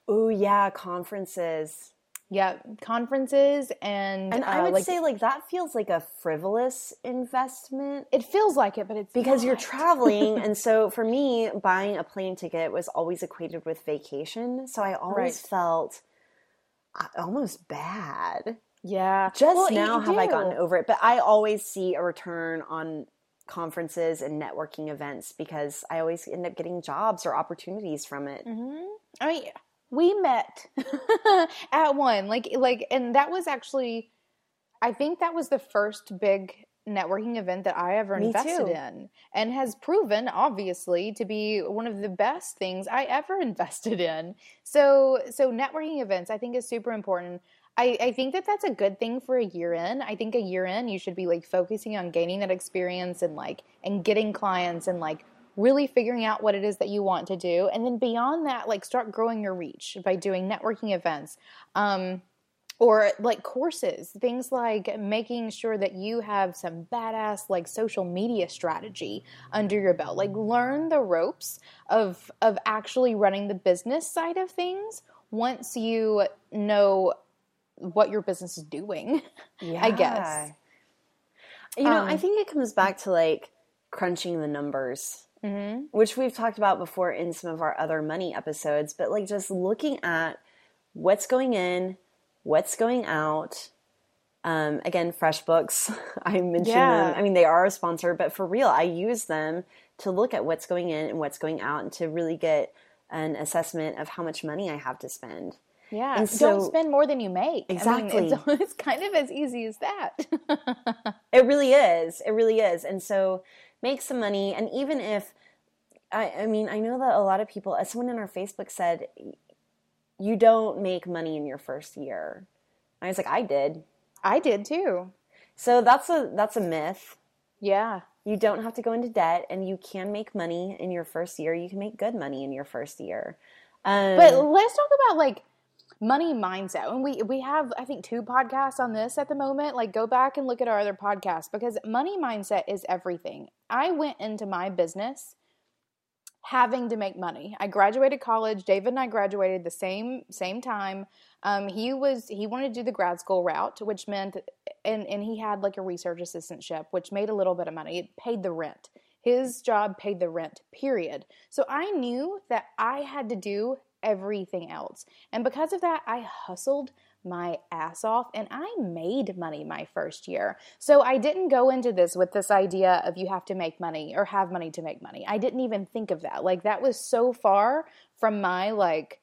Oh, yeah, conferences. Yeah, conferences and And I uh, would like, say, like, that feels like a frivolous investment. it feels like it, but it's because you're traveling and [laughs] so for me buying a plane ticket was always equated with vacation so i always Right. felt uh, almost bad Yeah. just Well, now have i gotten over it but i always see a return on conferences and networking events because i always end up getting jobs or opportunities from it Mm-hmm. I mean, we met [laughs] at one, like, like, and that was actually, I think that was the first big networking event that I ever Me invested too. in, and has proven, obviously, to be one of the best things I ever [laughs] invested in. So, so networking events, I think, is super important. I, I think that that's a good thing for a year in. I think a year in, you should be like focusing on gaining that experience and like and getting clients and like really figuring out what it is that you want to do and then beyond that like start growing your reach by doing networking events um, or like courses things like making sure that you have some badass like social media strategy under your belt like learn the ropes of of actually running the business side of things once you know what your business is doing Yeah. i guess you know Um, i think it comes back to like crunching the numbers mm-hmm. which we've talked about before in some of our other money episodes, but like just looking at what's going in, what's going out. Um, again, FreshBooks, [laughs] I mentioned Yeah. them. I mean, they are a sponsor, but for real, I use them to look at what's going in and what's going out and to really get an assessment of how much money I have to spend. Yeah. And Don't spend more than you make. I mean, Exactly. it's, [laughs] it's kind of as easy as that. [laughs] It really is. It really is. And so make some money. And even if, I, I mean, I know that a lot of people, as someone in our Facebook said, you don't make money in your first year. I was like, I did. I did too. So that's a that's a myth. Yeah. You don't have to go into debt, and you can make money in your first year. You can make good money in your first year. Um, But let's talk about like money mindset. And we we have I think two podcasts on this at the moment. Like go back and look at our other podcasts because money mindset is everything. I went into my business having to make money. I graduated college. David and I graduated the same same time. Um, he was he wanted to do the grad school route, which meant and and he had like a research assistantship, which made a little bit of money. It paid the rent. His job paid the rent. Period. So I knew that I had to do everything else, and because of that, I hustled my ass off and I made money my first year. So I didn't go into this with this idea of you have to make money or have money to make money. I didn't even think of that. Like that was so far from my like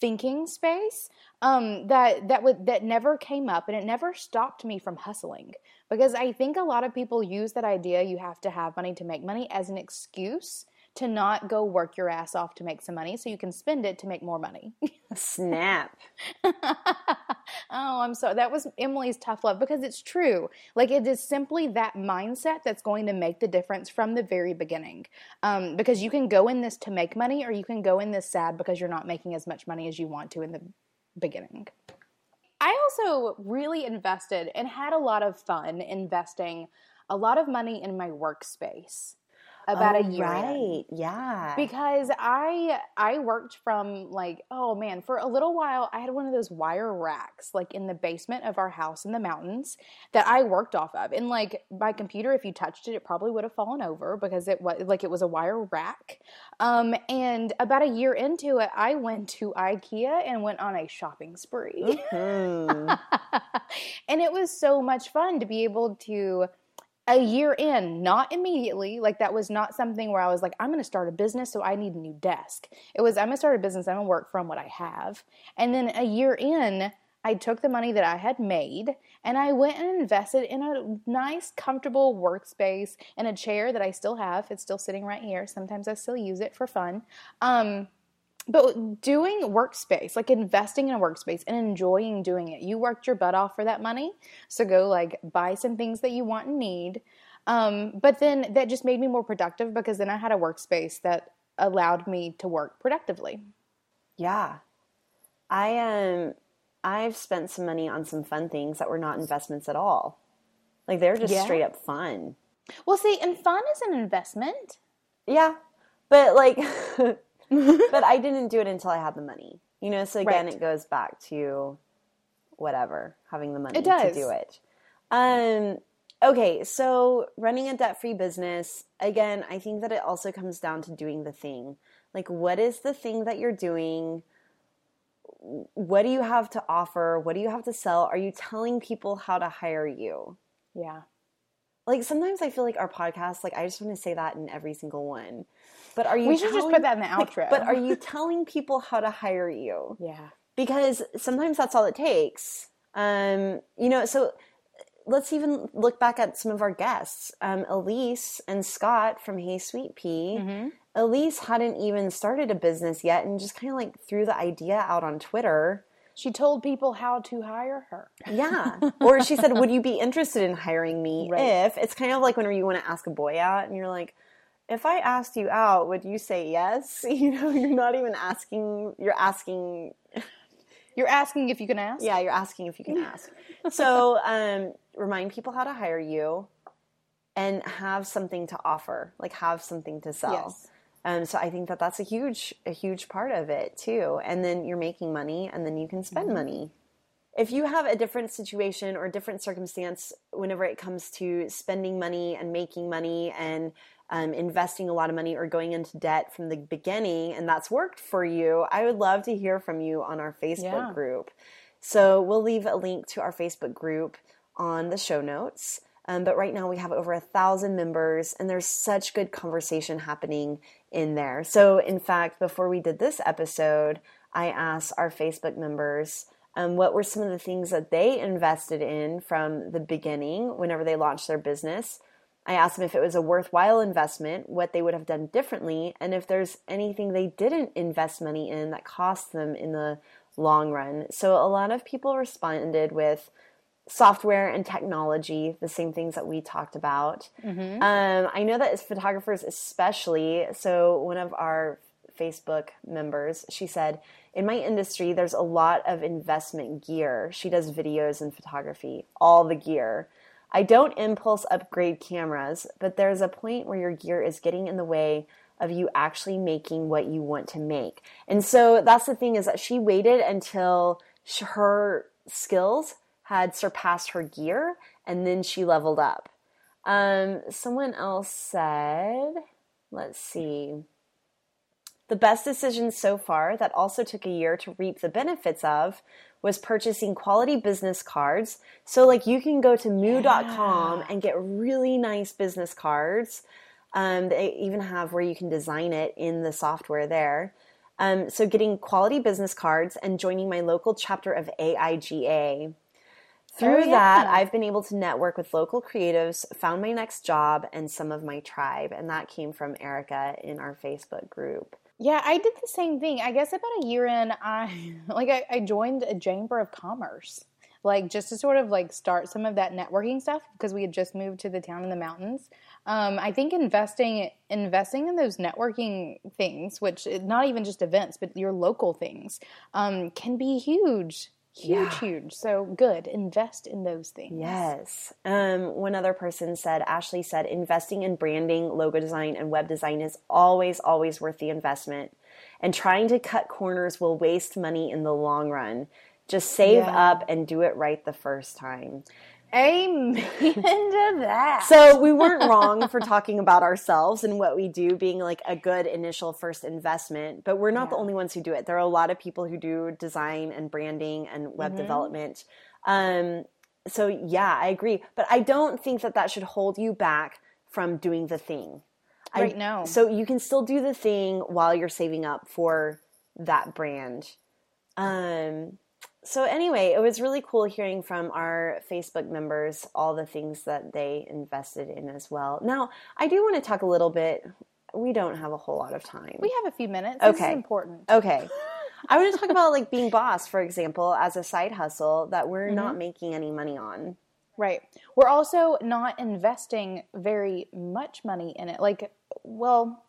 thinking space um that that would that never came up and it never stopped me from hustling because I think a lot of people use that idea you have to have money to make money as an excuse to not go work your ass off to make some money so you can spend it to make more money. [laughs] snap. [laughs] oh, I'm sorry. That was Emily's tough love because it's true. Like it is simply that mindset that's going to make the difference from the very beginning. Um, because you can go in this to make money, or you can go in this sad because you're not making as much money as you want to in the beginning. I also really invested and had a lot of fun investing a lot of money in my workspace about Oh, a year in right? Yeah. because I I worked from like oh man for a little while I had one of those wire racks like in the basement of our house in the mountains that I worked off of and like my computer if you touched it it probably would have fallen over because it was like it was a wire rack um and about a year into it I went to IKEA and went on a shopping spree Hmm. [laughs] and it was so much fun to be able to a year in, not immediately, like that was not something where I was like, I'm going to start a business, so I need a new desk. It was, I'm going to start a business, I'm going to work from what I have. And then a year in, I took the money that I had made and I went and invested in a nice, comfortable workspace and a chair that I still have. It's still sitting right here. Sometimes I still use it for fun. Um, but doing workspace, like investing in a workspace and enjoying doing it, you worked your butt off for that money. So go like buy some things that you want and need. Um, but then that just made me more productive because then I had a workspace that allowed me to work productively. Yeah. I um I've spent some money on some fun things that were not investments at all. Like they're just Yeah. straight up fun. Well, see, and fun is an investment. Yeah. But like [laughs] [laughs] but I didn't do it until I had the money. You know, so again Right. it goes back to whatever, having the money to do it. Um okay, so running a debt-free business, again, I think that it also comes down to doing the thing. Like what is the thing that you're doing? What do you have to offer? What do you have to sell? Are you telling people how to hire you? Yeah. Like sometimes I feel like our podcast, like I just want to say that in every single one. But are you We should just put that in the like, outro. but are you telling people how to hire you? Yeah. Because sometimes that's all it takes. Um, you know, so let's even look back at some of our guests. Um, Elise and Scott from Hey Sweet Pea. Mm-hmm. Elise hadn't even started a business yet and just kind of like threw the idea out on Twitter. She told people how to hire her. Yeah. [laughs] or she said, Would you be interested in hiring me Right. if it's kind of like whenever you want to ask a boy out and you're like, if I asked you out, would you say yes? [laughs] You know, you're not even asking, you're asking, [laughs] You're asking if you can ask? yeah, you're asking if you can ask. so, um, remind people how to hire you and have something to offer, like have something to sell. Yes. Um, so I think that that's a huge, a huge part of it too. And then you're making money, and then you can spend money. If you have a different situation or a different circumstance, whenever it comes to spending money and making money and um, investing a lot of money or going into debt from the beginning, and that's worked for you, I would love to hear from you on our Facebook Yeah. group. So we'll leave a link to our Facebook group on the show notes. Um, but right now we have over a thousand members, and there's such good conversation happening in there. So, in fact, before we did this episode, I asked our Facebook members um, what were some of the things that they invested in from the beginning whenever they launched their business. I asked them if it was a worthwhile investment, what they would have done differently, and if there's anything they didn't invest money in that cost them in the long run. So a lot of people responded with software and technology, the same things that we talked about. Mm-hmm. Um, I know that as photographers, especially, so one of our Facebook members, she said, in my industry, there's a lot of investment gear. She does videos and photography, all the gear. I don't impulse upgrade cameras, but there's a point where your gear is getting in the way of you actually making what you want to make. And so that's the thing is that she waited until her skills had surpassed her gear and then she leveled up. Um, someone else said, let's see. The best decision so far that also took a year to reap the benefits of was purchasing quality business cards. So, like, you can go to moo.com yeah. and get really nice business cards. Um, they even have where you can design it in the software there. Um, so, getting quality business cards and joining my local chapter of AIGA. Through oh, yeah. that, I've been able to network with local creatives, found my next job, and some of my tribe. And that came from Erica in our Facebook group. Yeah, I did the same thing. I guess about a year in, I [laughs] like I, I joined a chamber of commerce, like just to sort of like start some of that networking stuff because we had just moved to the town in the mountains. Um, I think investing investing in those networking things, which not even just events, but your local things, um, can be huge huge yeah. huge. So good invest in those things. Yes. Um, one other person said ashley said investing in branding logo design and web design is always always worth the investment. And trying to cut corners will waste money in the long run. Just save yeah. up and do it right the first time Amen [laughs] to that. So we weren't wrong for talking about ourselves and what we do being like a good initial first investment, but we're not yeah. the only ones who do it. There are a lot of people who do design and branding and web mm-hmm. development. Um, so yeah, I agree, but I don't think that that should hold you back from doing the thing. Right I, now. So you can still do the thing while you're saving up for that brand. Um, so anyway, it was really cool hearing from our Facebook members all the things that they invested in as well. Now, I do want to talk a little bit. We don't have a whole lot of time. We have a few minutes. Okay. This is important. Okay. I want to talk about like being [laughs] boss, for example, as a side hustle that we're mm-hmm. not making any money on. Right. We're also not investing very much money in it. Like, well,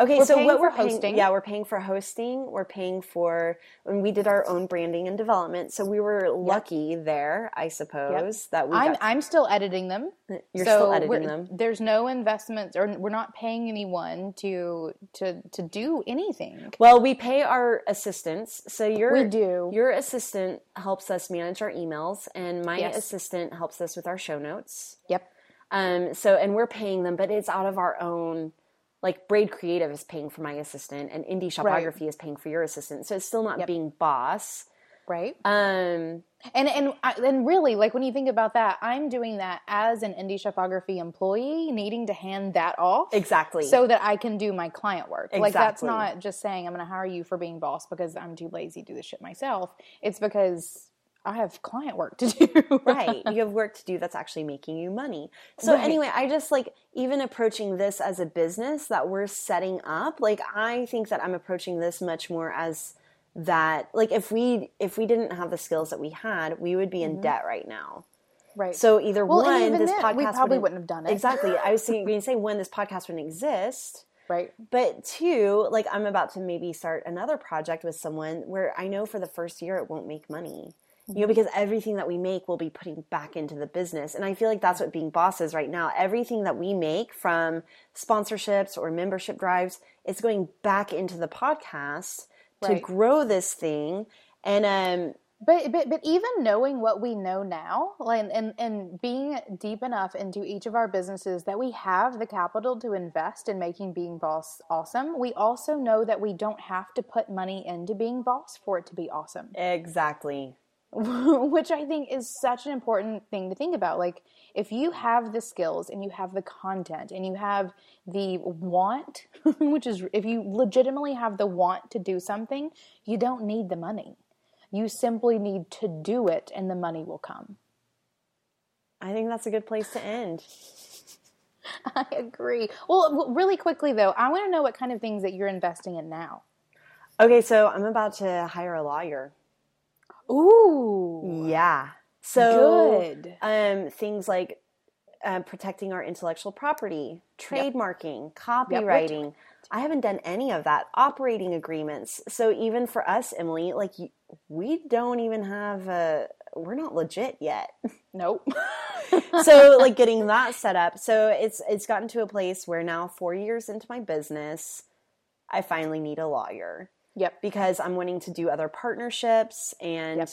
Okay, we're so what we're hosting? Paying, yeah, we're paying for hosting. We're paying for when we did our own branding and development. So we were lucky yep. there, I suppose, yep. that we. I'm I'm still editing them. You're so still editing them. There's no investments, or we're not paying anyone to to to do anything. Well, we pay our assistants. So your we do. Your assistant helps us manage our emails, and my yes. assistant helps us with our show notes. Yep. Um. So and we're paying them, but it's out of our own like Braid Creative is paying for my assistant and Indie Shopography right. is paying for your assistant. So it's still not yep. being boss. Right. Um and and and really like when you think about that, I'm doing that as an Indie Shopography employee needing to hand that off. Exactly. So that I can do my client work. Exactly. Like that's not just saying I'm going to hire you for being boss because I'm too lazy to do this shit myself. It's because I have client work to [laughs] do. right. You have work to do that's actually making you money. So right. anyway, I just like even approaching this as a business that we're setting up, like I think that I'm approaching this much more as that like if we if we didn't have the skills that we had, we would be in mm-hmm. debt right now. Right. So either well, one, this then, podcast we probably wouldn't, wouldn't have done it. Exactly. I was [laughs] going to say one, this podcast wouldn't exist. Right. But two, like I'm about to maybe start another project with someone where I know for the first year it won't make money you know, because everything that we make will be putting back into the business. And I feel like that's what being boss is right now. Everything that we make from sponsorships or membership drives is going back into the podcast right. to grow this thing. And um but, but but even knowing what we know now, like and and being deep enough into each of our businesses that we have the capital to invest in making being boss awesome, we also know that we don't have to put money into being boss for it to be awesome. Exactly. [laughs] which I think is such an important thing to think about. Like, if you have the skills and you have the content and you have the want, [laughs] which is if you legitimately have the want to do something, you don't need the money. You simply need to do it and the money will come. I think that's a good place to end. [laughs] I agree. Well, really quickly though, I want to know what kind of things that you're investing in now. Okay, so I'm about to hire a lawyer. Ooh. Yeah. So Good. um, things like uh, protecting our intellectual property, trademarking, copyrighting. I haven't done any of that. Operating agreements. So even for us, Emily, like we don't even have a. We're not legit yet. Nope. [laughs] so like getting [laughs] that set up. So it's it's gotten to a place where now 4 years into my business, I finally need a lawyer yep. because I'm wanting to do other partnerships and Yep.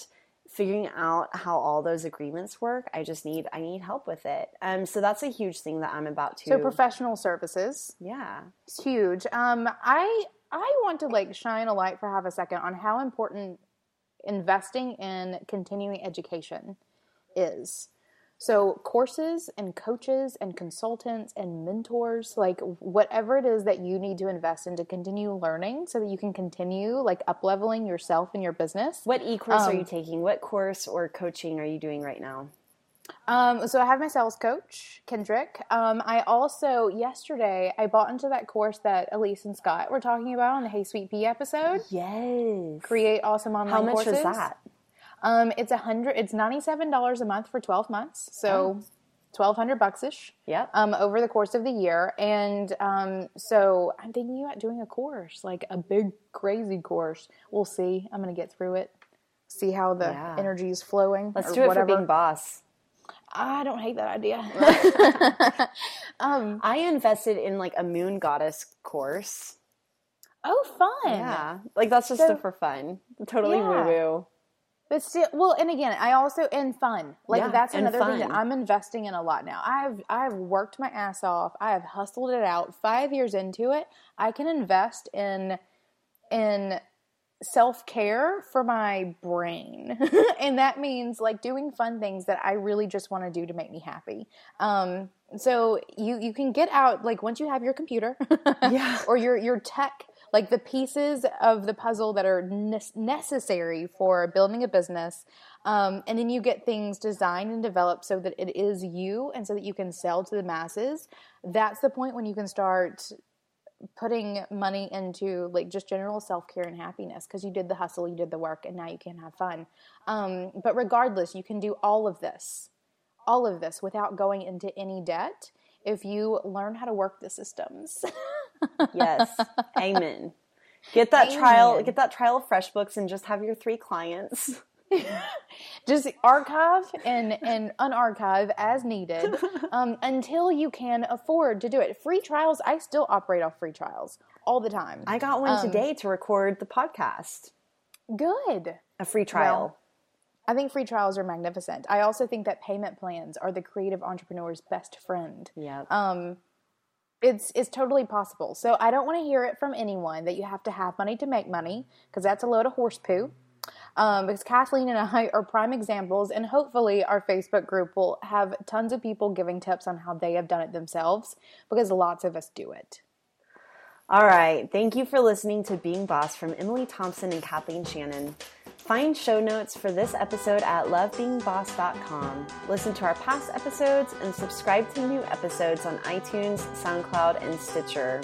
figuring out how all those agreements work. I just need I need help with it. Um, so that's a huge thing that I'm about to. So professional services. yeah, It's huge. Um, I I want to like shine a light for half a second on how important investing in continuing education is. So courses and coaches and consultants and mentors, like whatever it is that you need to invest in to continue learning, so that you can continue like up leveling yourself and your business. what e course are Um, you taking? What course or coaching are you doing right now? Um, so I have my sales coach, Kendrick. Um, I also yesterday I bought into that course that Elise and Scott were talking about on the Hey Sweet Pea episode. Yes. Create awesome online How much courses. was that? Um, it's a hundred. It's ninety seven dollars a month for twelve months. So twelve hundred bucks ish. yeah Um, over the course of the year, and um, so I'm thinking about doing a course, like a big crazy course. We'll see. I'm gonna get through it. See how the Yeah. energy is flowing. Let's or do it whatever. for being boss. I don't hate that idea. [laughs] um, I invested in like a moon goddess course. oh, fun. Yeah, like that's just So- stuff for fun. Totally Yeah. woo woo. But still, well, and again, I also and fun. Like Yeah, that's another thing that. I'm investing in a lot now. I've I've worked my ass off. I have hustled it out. Five years into it, I can invest in in self care for my brain, [laughs] and that means like doing fun things that I really just want to do to make me happy. Um, so you you can get out like once you have your computer, Yeah. [laughs] or your your tech like the pieces of the puzzle that are ne- necessary for building a business um, and then you get things designed and developed so that it is you and so that you can sell to the masses. That's the point when you can start putting money into like just general self-care and happiness because you did the hustle you did the work and now you can have fun. Um, but regardless you can do all of this all of this without going into any debt if you learn how to work the systems [laughs] Yes. [laughs] Amen. Get that trial. Get that trial of FreshBooks and just have your three clients. [laughs] just archive and and unarchive as needed [laughs] um, until you can afford to do it. Free trials, I still operate off free trials all the time. I got one Um, today to record the podcast. Good. A free trial. I think free trials are magnificent. I also think that payment plans are the creative entrepreneur's best friend. yeah. Um, it's it's totally possible. So I don't want to hear it from anyone that you have to have money to make money because that's a load of horse poo. Um, because Kathleen and I are prime examples, and hopefully our Facebook group will have tons of people giving tips on how they have done it themselves because lots of us do it. All right. Thank you for listening to Being Boss from Emily Thompson and Kathleen Shannon. Find show notes for this episode at lovebeingboss.com. Listen to our past episodes and subscribe to new episodes on iTunes, SoundCloud, and Stitcher.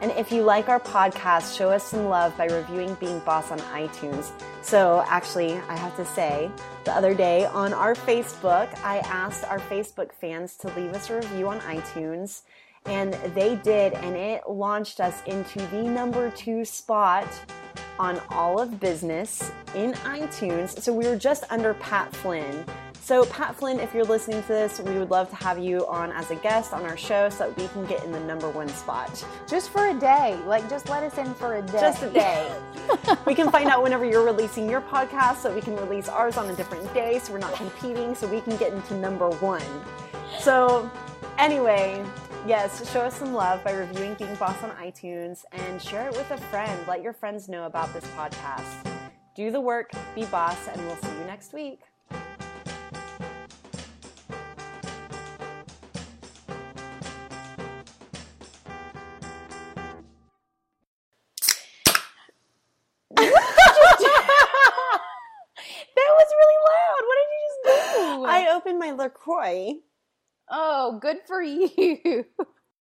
And if you like our podcast, show us some love by reviewing Being Boss on iTunes. So, actually, I have to say, the other day on our Facebook, I asked our Facebook fans to leave us a review on iTunes, and they did, and it launched us into the number two spot on all of business in iTunes. So, we were just under Pat Flynn. So, Pat Flynn, if you're listening to this, we would love to have you on as a guest on our show so that we can get in the number one spot. Just for a day, like just let us in for a day. Just a day. we can find out whenever you're releasing your podcast so we can release ours on a different day so we're not competing so we can get into number one. So, anyway, yes, show us some love by reviewing Being Boss on iTunes and share it with a friend. Let your friends know about this podcast. do the work, be boss, and we'll see you next week. [laughs] [laughs] That was really loud. What did you just do? I opened my LaCroix. Oh, good for [laughs] you.